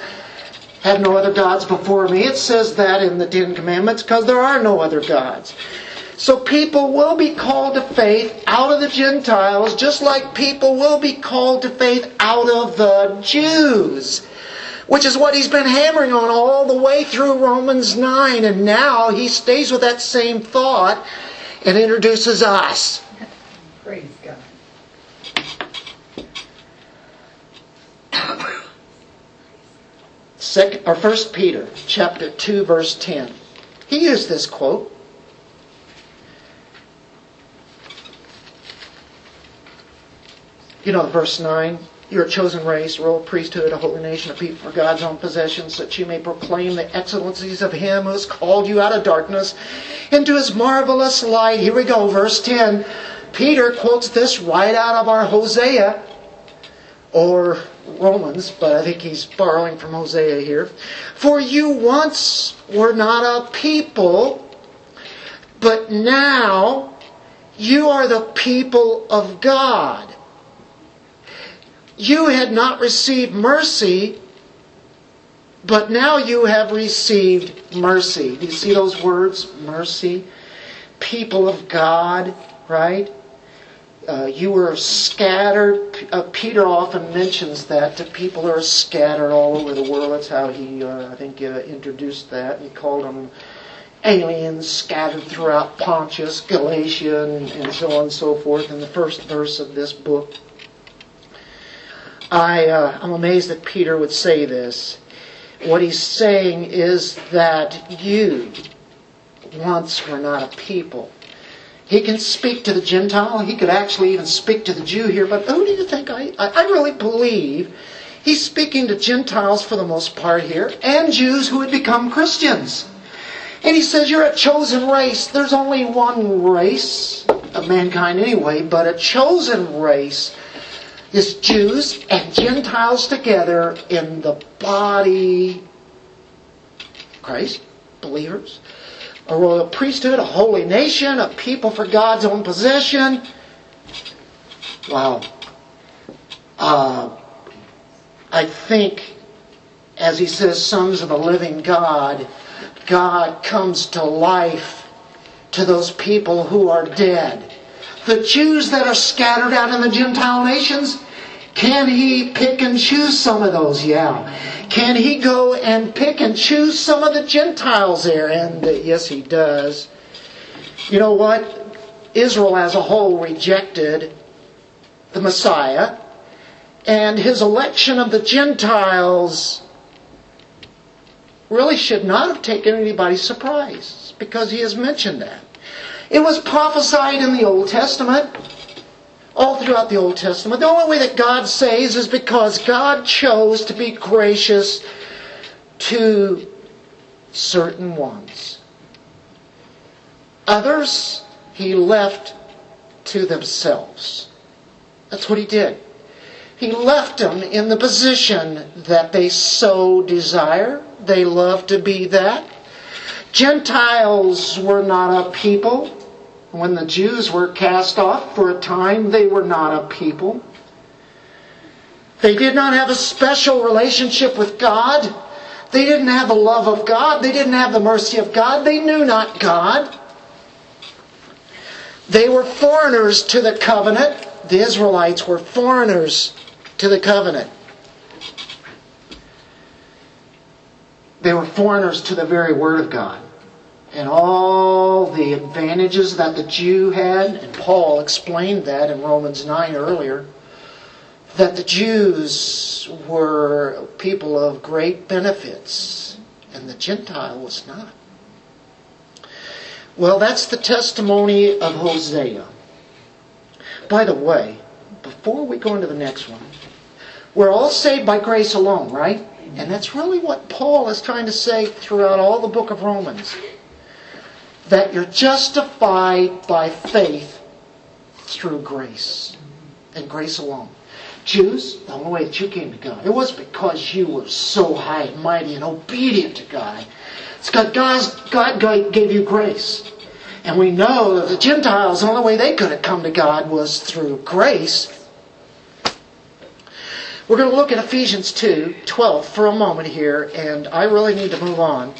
had no other gods before me. It says that in the Ten Commandments because there are no other gods. So people will be called to faith out of the Gentiles, just like people will be called to faith out of the Jews. Which is what he's been hammering on all the way through Romans 9. And now he stays with that same thought and introduces us. Praise God. Second, or First Peter chapter 2 verse 10. He used this quote. You know, verse 9. You're a chosen race, royal priesthood, a holy nation, a people for God's own possession, so that you may proclaim the excellencies of Him who has called you out of darkness into His marvelous light. Here we go, verse 10. Peter quotes this right out of our Hosea, or Romans, but I think he's borrowing from Hosea here. For you once were not a people, but now you are the people of God. You had not received mercy, but now you have received mercy. Do you see those words? Mercy. People of God, right? Uh, you were scattered. Uh, Peter often mentions that to people who are scattered all over the world. That's how he, uh, I think, uh, introduced that. He called them aliens scattered throughout Pontus, Galatia, and, and, so on and so forth in the first verse of this book. I, uh, I'm amazed that Peter would say this. What he's saying is that you once were not a people he can speak to the Gentile. He could actually even speak to the Jew here. But who do you think? I, I really believe he's speaking to Gentiles for the most part here and Jews who had become Christians. And he says, You're a chosen race. There's only one race of mankind anyway, but a chosen race is Jews and Gentiles together in the body Christ. believers. A royal priesthood, a holy nation, a people for God's own possession. Wow. Uh, I think, as he says, sons of the living God, God comes to life to those people who are dead. The Jews that are scattered out in the Gentile nations, can he pick and choose some of those? Yeah. Can he go and pick and choose some of the Gentiles there? And uh, yes, he does. You know what? Israel as a whole rejected the Messiah, and his election of the Gentiles really should not have taken anybody's surprise because he has mentioned that. It was prophesied in the Old Testament, all throughout the Old Testament. The only way that God saves is because God chose to be gracious to certain ones. Others, he left to themselves. That's what he did. He left them in the position that they so desire. They love to be that. Gentiles were not a people. When the Jews were cast off for a time, they were not a people. They did not have a special relationship with God. They didn't have the love of God. They didn't have the mercy of God. They knew not God. They were foreigners to the covenant. The Israelites were foreigners to the covenant. They were foreigners to the very Word of God. And all the advantages that the Jew had, and Paul explained that in Romans 9 earlier, that the Jews were people of great benefits, and the Gentile was not. Well, that's the testimony of Hosea. By the way, before we go into the next one, we're all saved by grace alone, right? And that's really what Paul is trying to say throughout all the book of Romans. That you're justified by faith through grace. And grace alone. Jews, the only way that you came to God, it was because you were so high and mighty and obedient to God. It's God, God gave you grace. And we know that the Gentiles, the only way they could have come to God was through grace. We're going to look at Ephesians 2 12 for a moment here, and I really need to move on.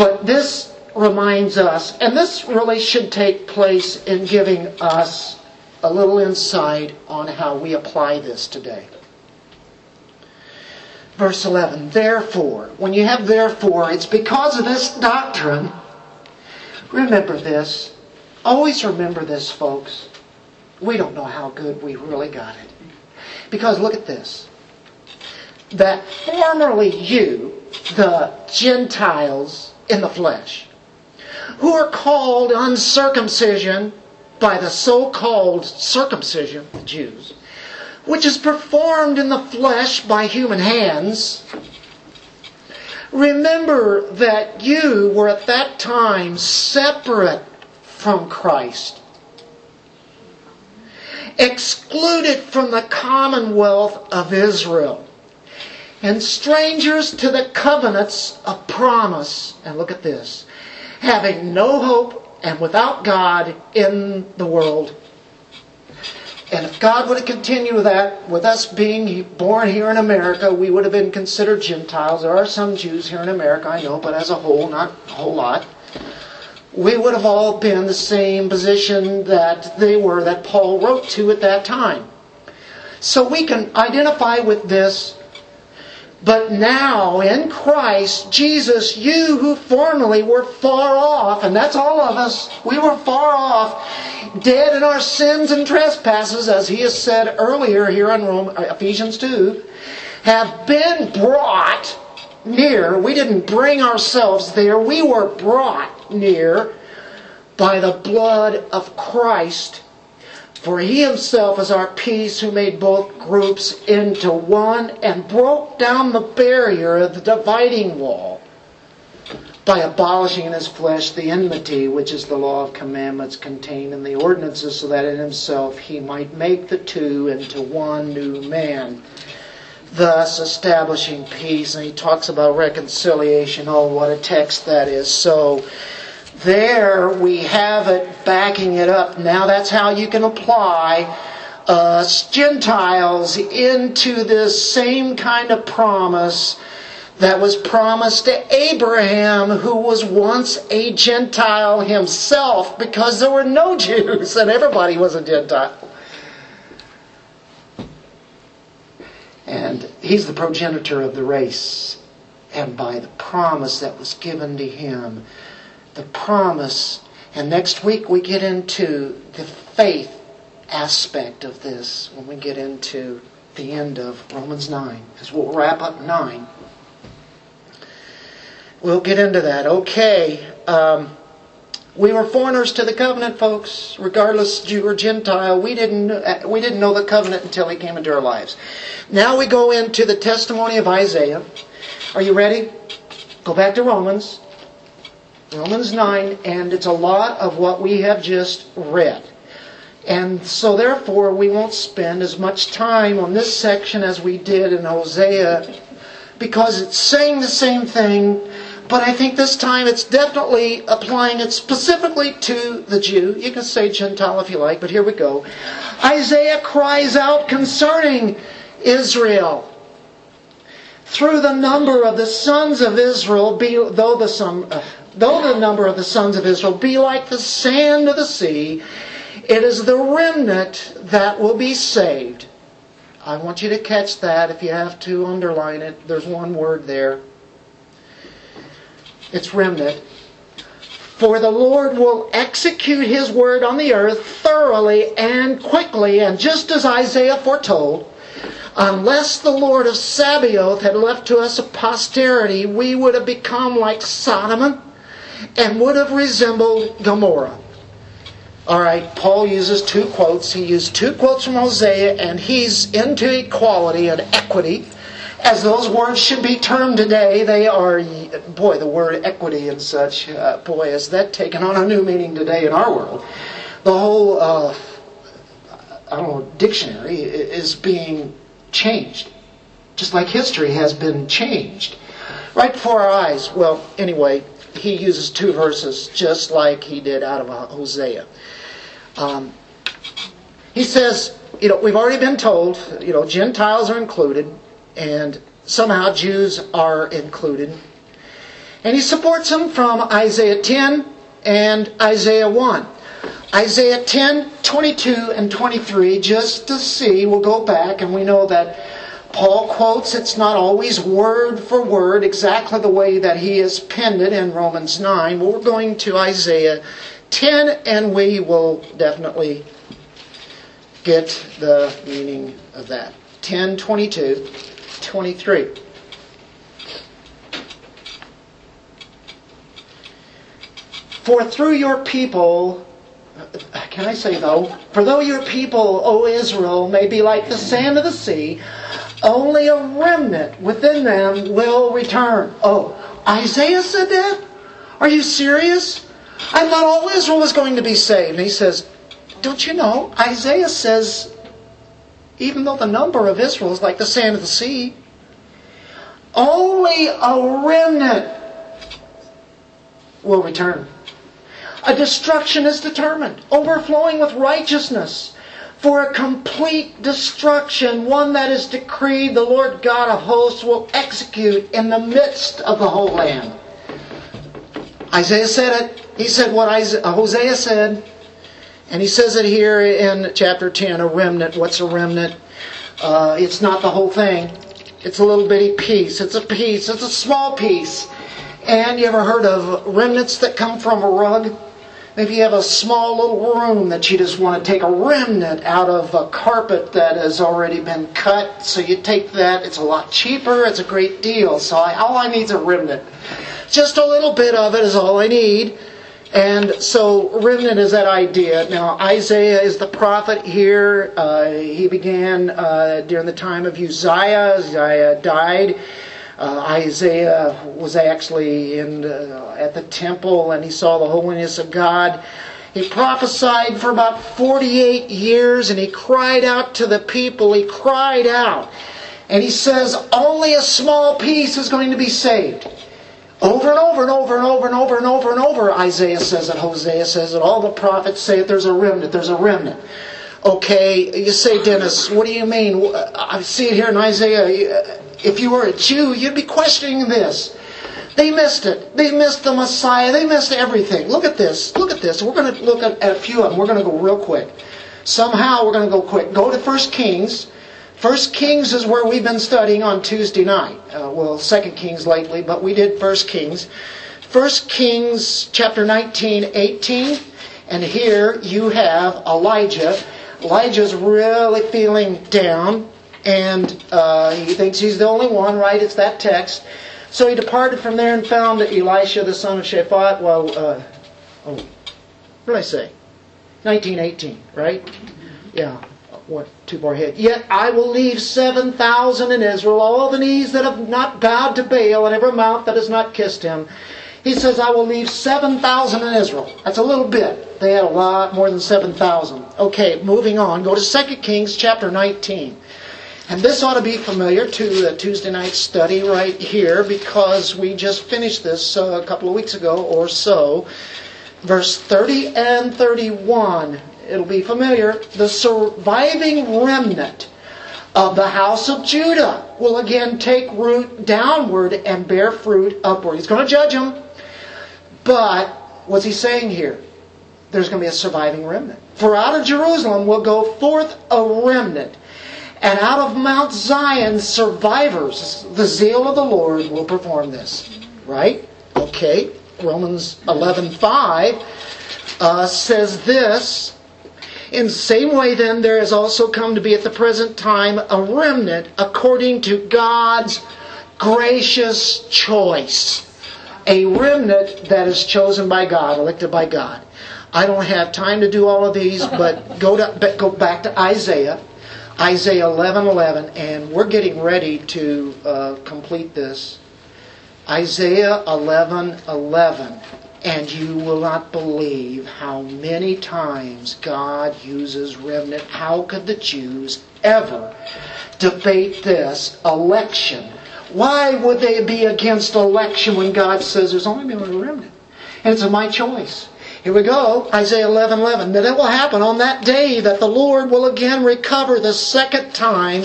But this reminds us, and this really should take place in giving us a little insight on how we apply this today. Verse 11, therefore, when you have therefore, it's because of this doctrine. Remember this. Always remember this, folks. We don't know how good we really got it. Because look at this. That formerly you, the Gentiles in the flesh, who are called uncircumcision by the so called circumcision, the Jews, which is performed in the flesh by human hands, remember that you were at that time separate from Christ, excluded from the commonwealth of Israel, and strangers to the covenants of promise. And look at this having no hope and without God in the world. And if God would have continued that, with us being born here in America, we would have been considered Gentiles. There are some Jews here in America, I know, but as a whole, not a whole lot. We would have all been the same position that they were, that Paul wrote to at that time. So we can identify with this but now in Christ Jesus, you who formerly were far off, and that's all of us, we were far off, dead in our sins and trespasses, as he has said earlier here in Rome, uh, Ephesians 2, have been brought near. We didn't bring ourselves there, we were brought near by the blood of Christ for he himself is our peace who made both groups into one and broke down the barrier of the dividing wall by abolishing in his flesh the enmity which is the law of commandments contained in the ordinances so that in himself he might make the two into one new man thus establishing peace. And he talks about reconciliation. Oh, what a text that is. So there we have it backing it up. Now that's how you can apply us Gentiles into this same kind of promise that was promised to Abraham, who was once a Gentile himself, because there were no Jews and everybody was a Gentile. And he's the progenitor of the race. And by the promise that was given to him, the promise, and next week we get into the faith aspect of this when we get into the end of Romans 9, because we'll wrap up 9. We'll get into that. Okay. Um, we were foreigners to the covenant, folks. Regardless, Jew or Gentile, we didn't we didn't know the covenant until He came into our lives. Now we go into the testimony of Isaiah. Are you ready? Go back to Romans, Romans nine, and it's a lot of what we have just read. And so, therefore, we won't spend as much time on this section as we did in Hosea because it's saying the same thing but I think this time it's definitely applying it specifically to the Jew. You can say Gentile if you like, but here we go. Isaiah cries out concerning Israel. Through the number of the sons of Israel, be, though, the sum, uh, though the number of the sons of Israel be like the sand of the sea, it is the remnant that will be saved. I want you to catch that. If you have to underline it, there's one word there its remnant. For the Lord will execute his word on the earth thoroughly and quickly, and just as Isaiah foretold, unless the Lord of Sabaoth had left to us a posterity, we would have become like Sodom and would have resembled Gomorrah. All right, Paul uses two quotes. He used two quotes from Hosea, and he's into equality and equity as those words should be termed today, they are, boy, the word equity and such, uh, boy, has that taken on a new meaning today in our world. The whole, uh, I don't know, dictionary is being changed, just like history has been changed. Right before our eyes. Well, anyway, he uses two verses just like he did out of Hosea. Um, he says, you know, we've already been told, you know, Gentiles are included and somehow Jews are included. And he supports them from Isaiah 10 and Isaiah 1. Isaiah 10, 22, and 23, just to see, we'll go back and we know that Paul quotes, it's not always word for word exactly the way that he has penned it in Romans 9. But we're going to Isaiah 10 and we will definitely get the meaning of that. 10, 22. 23. For through your people, uh, can I say though, for though your people, O Israel, may be like the sand of the sea, only a remnant within them will return. Oh, Isaiah said that? Are you serious? I thought all Israel was going to be saved. And he says, Don't you know? Isaiah says even though the number of Israel is like the sand of the sea, only a remnant will return. A destruction is determined, overflowing with righteousness. For a complete destruction, one that is decreed, the Lord God of hosts will execute in the midst of the whole land. Isaiah said it. He said what Hosea said. And he says it here in chapter 10 a remnant. What's a remnant? Uh, it's not the whole thing, it's a little bitty piece. It's a piece, it's a small piece. And you ever heard of remnants that come from a rug? Maybe you have a small little room that you just want to take a remnant out of a carpet that has already been cut. So you take that, it's a lot cheaper, it's a great deal. So I, all I need is a remnant. Just a little bit of it is all I need. And so remnant is that idea. Now Isaiah is the prophet here. Uh, he began uh, during the time of Uzziah. Uzziah died. Uh, Isaiah was actually in uh, at the temple and he saw the holiness of God. He prophesied for about 48 years and he cried out to the people. He cried out. And he says only a small piece is going to be saved. Over and over and over and over and over and over and over, Isaiah says it, Hosea says it, all the prophets say it, there's a remnant, there's a remnant. Okay, you say, Dennis, what do you mean? I see it here in Isaiah. If you were a Jew, you'd be questioning this. They missed it. They missed the Messiah. They missed everything. Look at this. Look at this. We're going to look at, a few of them. We're going to go real quick. Somehow we're going to go quick. Go to 1 Kings. 1 Kings is where we've been studying on Tuesday night. Uh, well, 2 Kings lately, but we did 1 Kings. 1 Kings chapter 19, 18. And here you have Elijah. Elijah's really feeling down, and uh, he thinks he's the only one, right? It's that text. So he departed from there and found Elisha the son of Shaphat. Well, uh, oh, what did I say? 1918, right? Yeah, what too far ahead. Yet I will leave 7,000 in Israel, all the knees that have not bowed to Baal, and every mouth that has not kissed him. He says, I will leave 7,000 in Israel. That's a little bit. They had a lot more than 7,000. Okay, moving on. Go to 2 Kings chapter 19. And this ought to be familiar to the Tuesday night study right here because we just finished this uh, a couple of weeks ago or so. Verse 30 and 31. It'll be familiar. The surviving remnant of the house of Judah will again take root downward and bear fruit upward. He's going to judge them. But what's he saying here? There's going to be a surviving remnant. For out of Jerusalem will go forth a remnant and out of Mount Zion, survivors, the zeal of the Lord will perform this. Right? Okay. Romans 11.5 uh, says this. In the same way, then, there has also come to be at the present time a remnant according to God's gracious choice. A remnant that is chosen by God, elected by God. I don't have time to do all of these, but go to go back to Isaiah Isaiah 11 11, and we're getting ready to uh, complete this. Isaiah 11 11. And you will not believe how many times God uses remnant. How could the Jews ever debate this election? Why would they be against election when God says there's only been a remnant? And it's my choice. Here we go, Isaiah 11 11. That it will happen on that day that the Lord will again recover the second time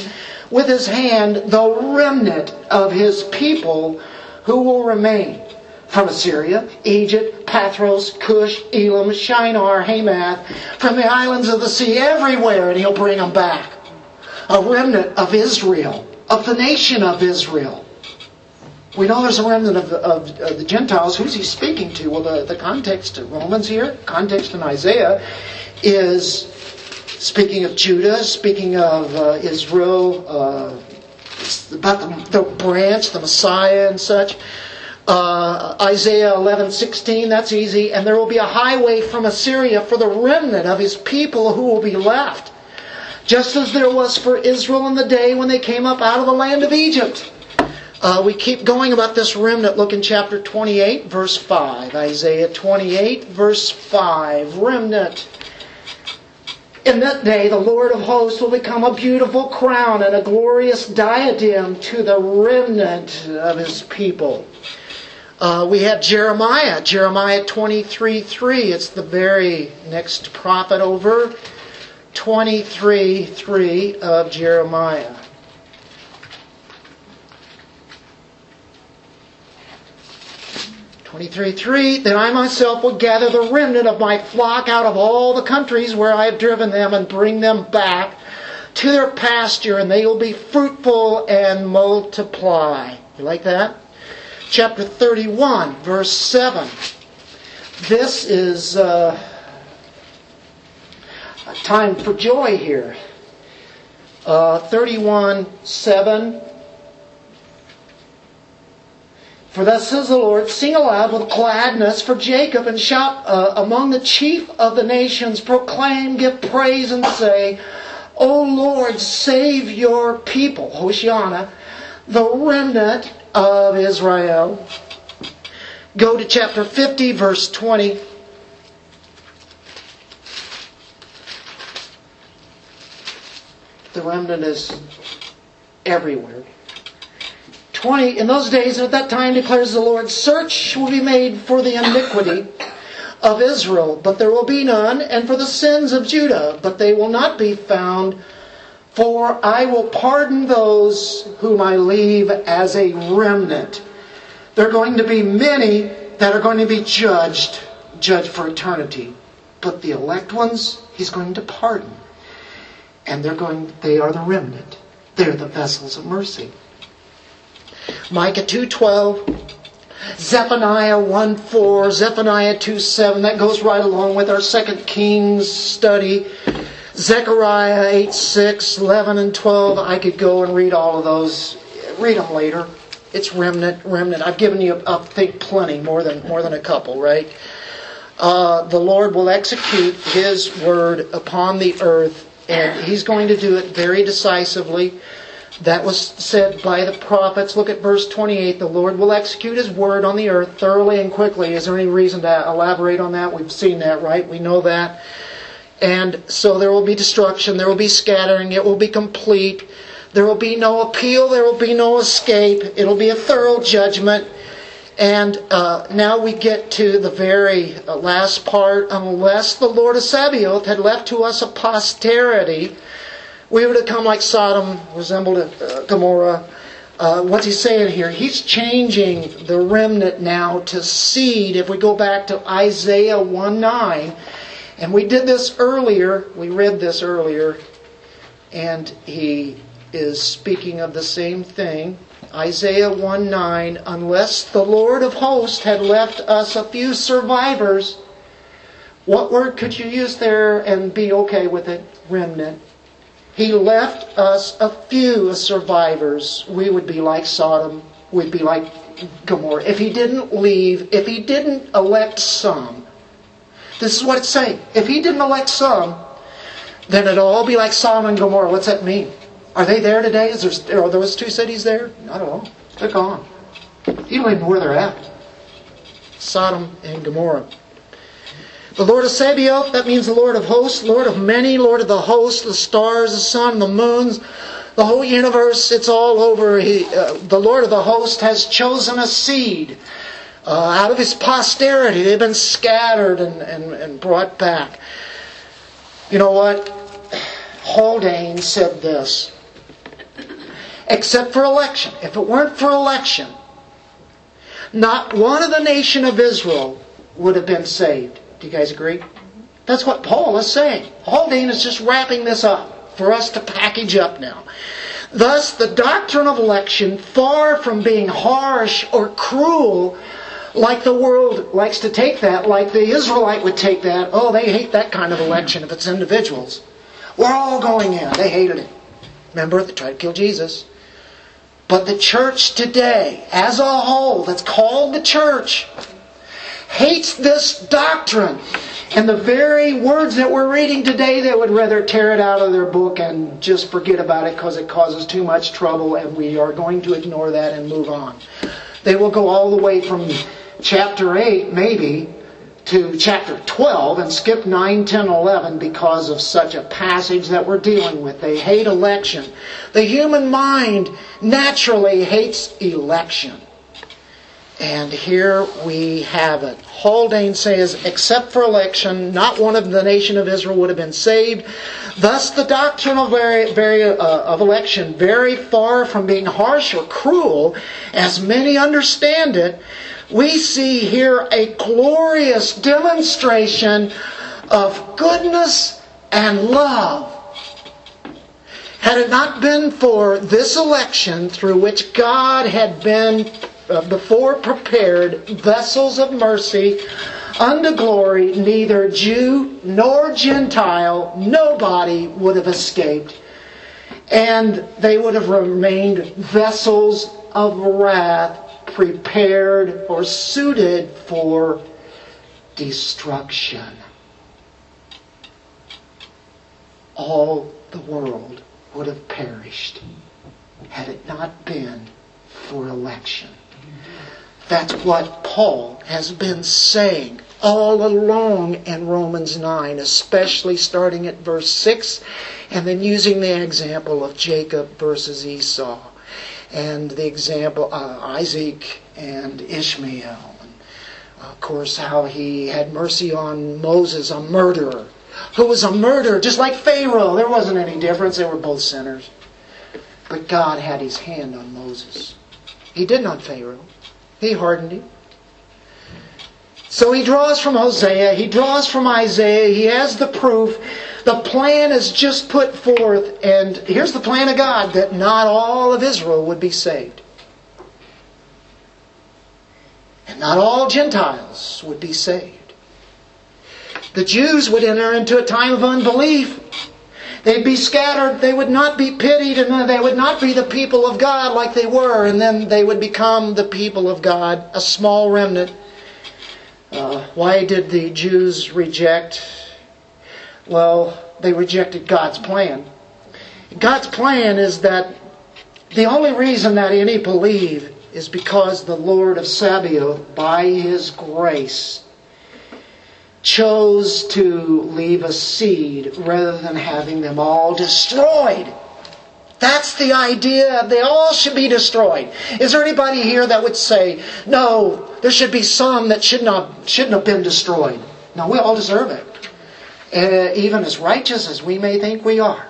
with his hand the remnant of his people who will remain from Assyria, Egypt, Pathros, Cush, Elam, Shinar, Hamath, from the islands of the sea, everywhere, and he'll bring them back. A remnant of Israel, of the nation of Israel. We know there's a remnant of, of, of, the Gentiles. Who's he speaking to? Well, the, the context of Romans here, context in Isaiah, is speaking of Judah, speaking of uh, Israel, uh, about the, the, branch, the Messiah, and such. Uh, Isaiah 11:16, that's easy. And there will be a highway from Assyria for the remnant of his people who will be left, just as there was for Israel in the day when they came up out of the land of Egypt. Uh, we keep going about this remnant. Look in chapter 28, verse 5. Isaiah 28, verse 5. Remnant. In that day, the Lord of hosts will become a beautiful crown and a glorious diadem to the remnant of his people. Uh, we have Jeremiah, Jeremiah 23 3. It's the very next prophet over. 23 3 of Jeremiah. 23.3 Then I myself will gather the remnant of my flock out of all the countries where I have driven them and bring them back to their pasture, and they will be fruitful and multiply. You like that? Chapter 31, verse 7. This is uh, a time for joy here. Uh, 31, 7. For thus says the Lord, sing aloud with gladness for Jacob and shout uh, among the chief of the nations, proclaim, give praise and say, O Lord, save your people, Hoshiana, the remnant of Israel. Go to chapter 50, verse 20. The remnant is everywhere. 20, in those days and at that time declares the Lord, search will be made for the iniquity of Israel, but there will be none, and for the sins of Judah, but they will not be found. For I will pardon those whom I leave as a remnant. There are going to be many that are going to be judged, judged for eternity. But the elect ones, he's going to pardon. And they're going they are the remnant. They're the vessels of mercy. Micah 2:12 Zephaniah 1 4, Zephaniah 2 7, that goes right along with our Second Kings study. Zechariah 8 6, 11 and 12. I could go and read all of those. Read them later. It's remnant, remnant. I've given you, I think, plenty, more than, more than a couple, right? Uh, the Lord will execute His word upon the earth, and He's going to do it very decisively. That was said by the prophets. Look at verse 28. The Lord will execute His word on the earth thoroughly and quickly. Is there any reason to elaborate on that? We've seen that, right? We know that. And so there will be destruction, there will be scattering, it will be complete. There will be no appeal, there will be no escape. It'll be a thorough judgment. And uh, now we get to the very uh, last part. Unless the Lord of Sabaoth had left to us a posterity, we would have come like Sodom, resembled uh, Gomorrah. Uh, what's he saying here? He's changing the remnant now to seed. If we go back to Isaiah 1 9, and we did this earlier, we read this earlier, and he is speaking of the same thing. Isaiah 1 9, unless the Lord of hosts had left us a few survivors, what word could you use there and be okay with it? Remnant. He left us a few survivors. We would be like Sodom. We'd be like Gomorrah. If he didn't leave, if he didn't elect some, this is what it's saying. If he didn't elect some, then it'll all be like Sodom and Gomorrah. What's that mean? Are they there today? Is there, are those two cities there? I don't know. They're gone. You don't even know where they're at. Sodom and Gomorrah. The Lord of Sabaoth, that means the Lord of hosts, Lord of many, Lord of the hosts, the stars, the sun, the moons, the whole universe, it's all over. He, uh, the Lord of the host has chosen a seed uh, out of his posterity. They've been scattered and, and, and brought back. You know what? Haldane said this. Except for election. If it weren't for election, not one of the nation of Israel would have been saved. Do you guys agree? That's what Paul is saying. Haldane is just wrapping this up for us to package up now. Thus, the doctrine of election, far from being harsh or cruel, like the world likes to take that, like the Israelite would take that, oh, they hate that kind of election if it's individuals. We're all going in. They hated it. Remember, they tried to kill Jesus. But the church today, as a whole, that's called the church, hates this doctrine. And the very words that we're reading today, they would rather tear it out of their book and just forget about it because it causes too much trouble, and we are going to ignore that and move on. They will go all the way from chapter 8, maybe, to chapter 12 and skip 9, 10, 11 because of such a passage that we're dealing with. They hate election. The human mind naturally hates election. And here we have it. Haldane says, except for election, not one of the nation of Israel would have been saved. Thus, the doctrine of, very, very, uh, of election, very far from being harsh or cruel, as many understand it, we see here a glorious demonstration of goodness and love. Had it not been for this election through which God had been uh, before prepared vessels of mercy unto glory, neither Jew nor Gentile, nobody would have escaped. And they would have remained vessels of wrath, prepared or suited for destruction. All the world would have perished had it not been for election. That's what Paul has been saying all along in Romans 9, especially starting at verse 6 and then using the example of Jacob versus Esau and the example uh, Isaac and Ishmael. And of course, how he had mercy on Moses, a murderer, who was a murderer, just like Pharaoh. There wasn't any difference, they were both sinners. But God had his hand on Moses. He did not Pharaoh, he hardened him. So he draws from Hosea, he draws from Isaiah, he has the proof. The plan is just put forth, and here's the plan of God that not all of Israel would be saved. And not all Gentiles would be saved. The Jews would enter into a time of unbelief. They'd be scattered, they would not be pitied, and they would not be the people of God like they were, and then they would become the people of God, a small remnant uh, why did the Jews reject? Well, they rejected God's plan. God's plan is that the only reason that any believe is because the Lord of Sabaoth, by His grace, chose to leave a seed rather than having them all destroyed. That's the idea. They all should be destroyed. Is there anybody here that would say, no, there should be some that should not, shouldn't have been destroyed? No, we all deserve it. Uh, even as righteous as we may think we are.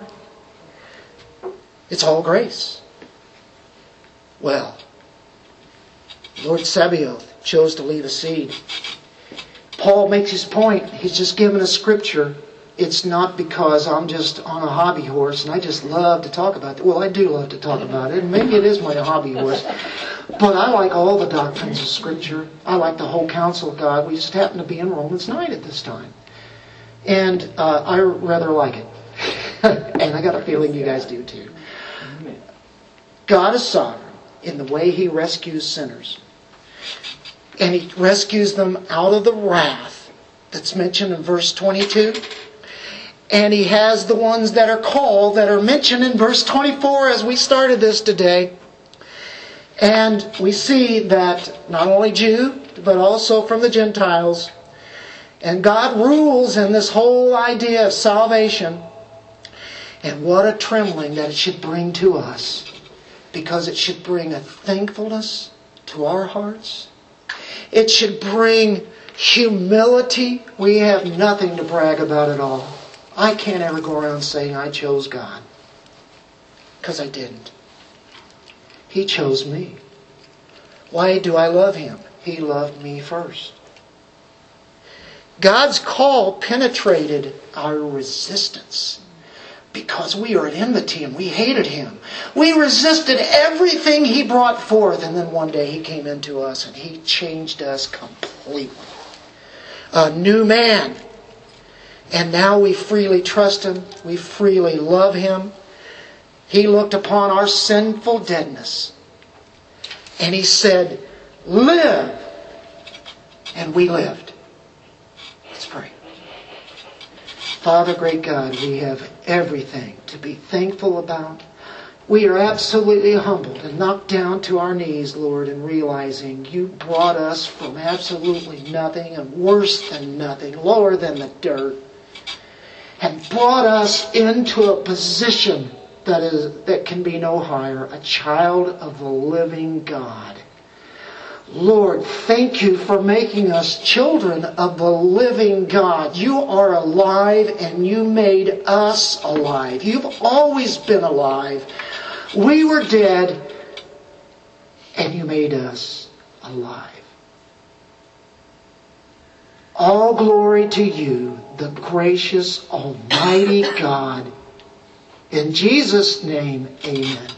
It's all grace. Well, Lord Sabaoth chose to leave a seed. Paul makes his point. He's just given a scripture it's not because I'm just on a hobby horse and I just love to talk about it. Well, I do love to talk about it, and maybe it is my hobby horse. But I like all the doctrines of Scripture. I like the whole counsel of God. We just happen to be in Romans 9 at this time. And uh, I rather like it. and I got a feeling you guys do too. God is sovereign in the way He rescues sinners. And He rescues them out of the wrath that's mentioned in verse 22 and he has the ones that are called that are mentioned in verse 24 as we started this today. And we see that not only Jew, but also from the Gentiles. And God rules in this whole idea of salvation. And what a trembling that it should bring to us. Because it should bring a thankfulness to our hearts. It should bring humility. We have nothing to brag about at all. I can't ever go around saying I chose God. Because I didn't. He chose me. Why do I love Him? He loved me first. God's call penetrated our resistance because we are at enmity and we hated Him. We resisted everything He brought forth, and then one day He came into us and He changed us completely. A new man and now we freely trust Him. We freely love Him. He looked upon our sinful deadness and He said, Live! And we lived. Let's pray. Father, great God, we have everything to be thankful about. We are absolutely humbled and knocked down to our knees, Lord, in realizing you brought us from absolutely nothing and worse than nothing, lower than the dirt and brought us into a position that is that can be no higher, a child of the living God. Lord, thank you for making us children of the living God. You are alive and you made us alive. You've always been alive. We were dead and you made us alive. All glory to you, the gracious Almighty God. In Jesus' name, amen.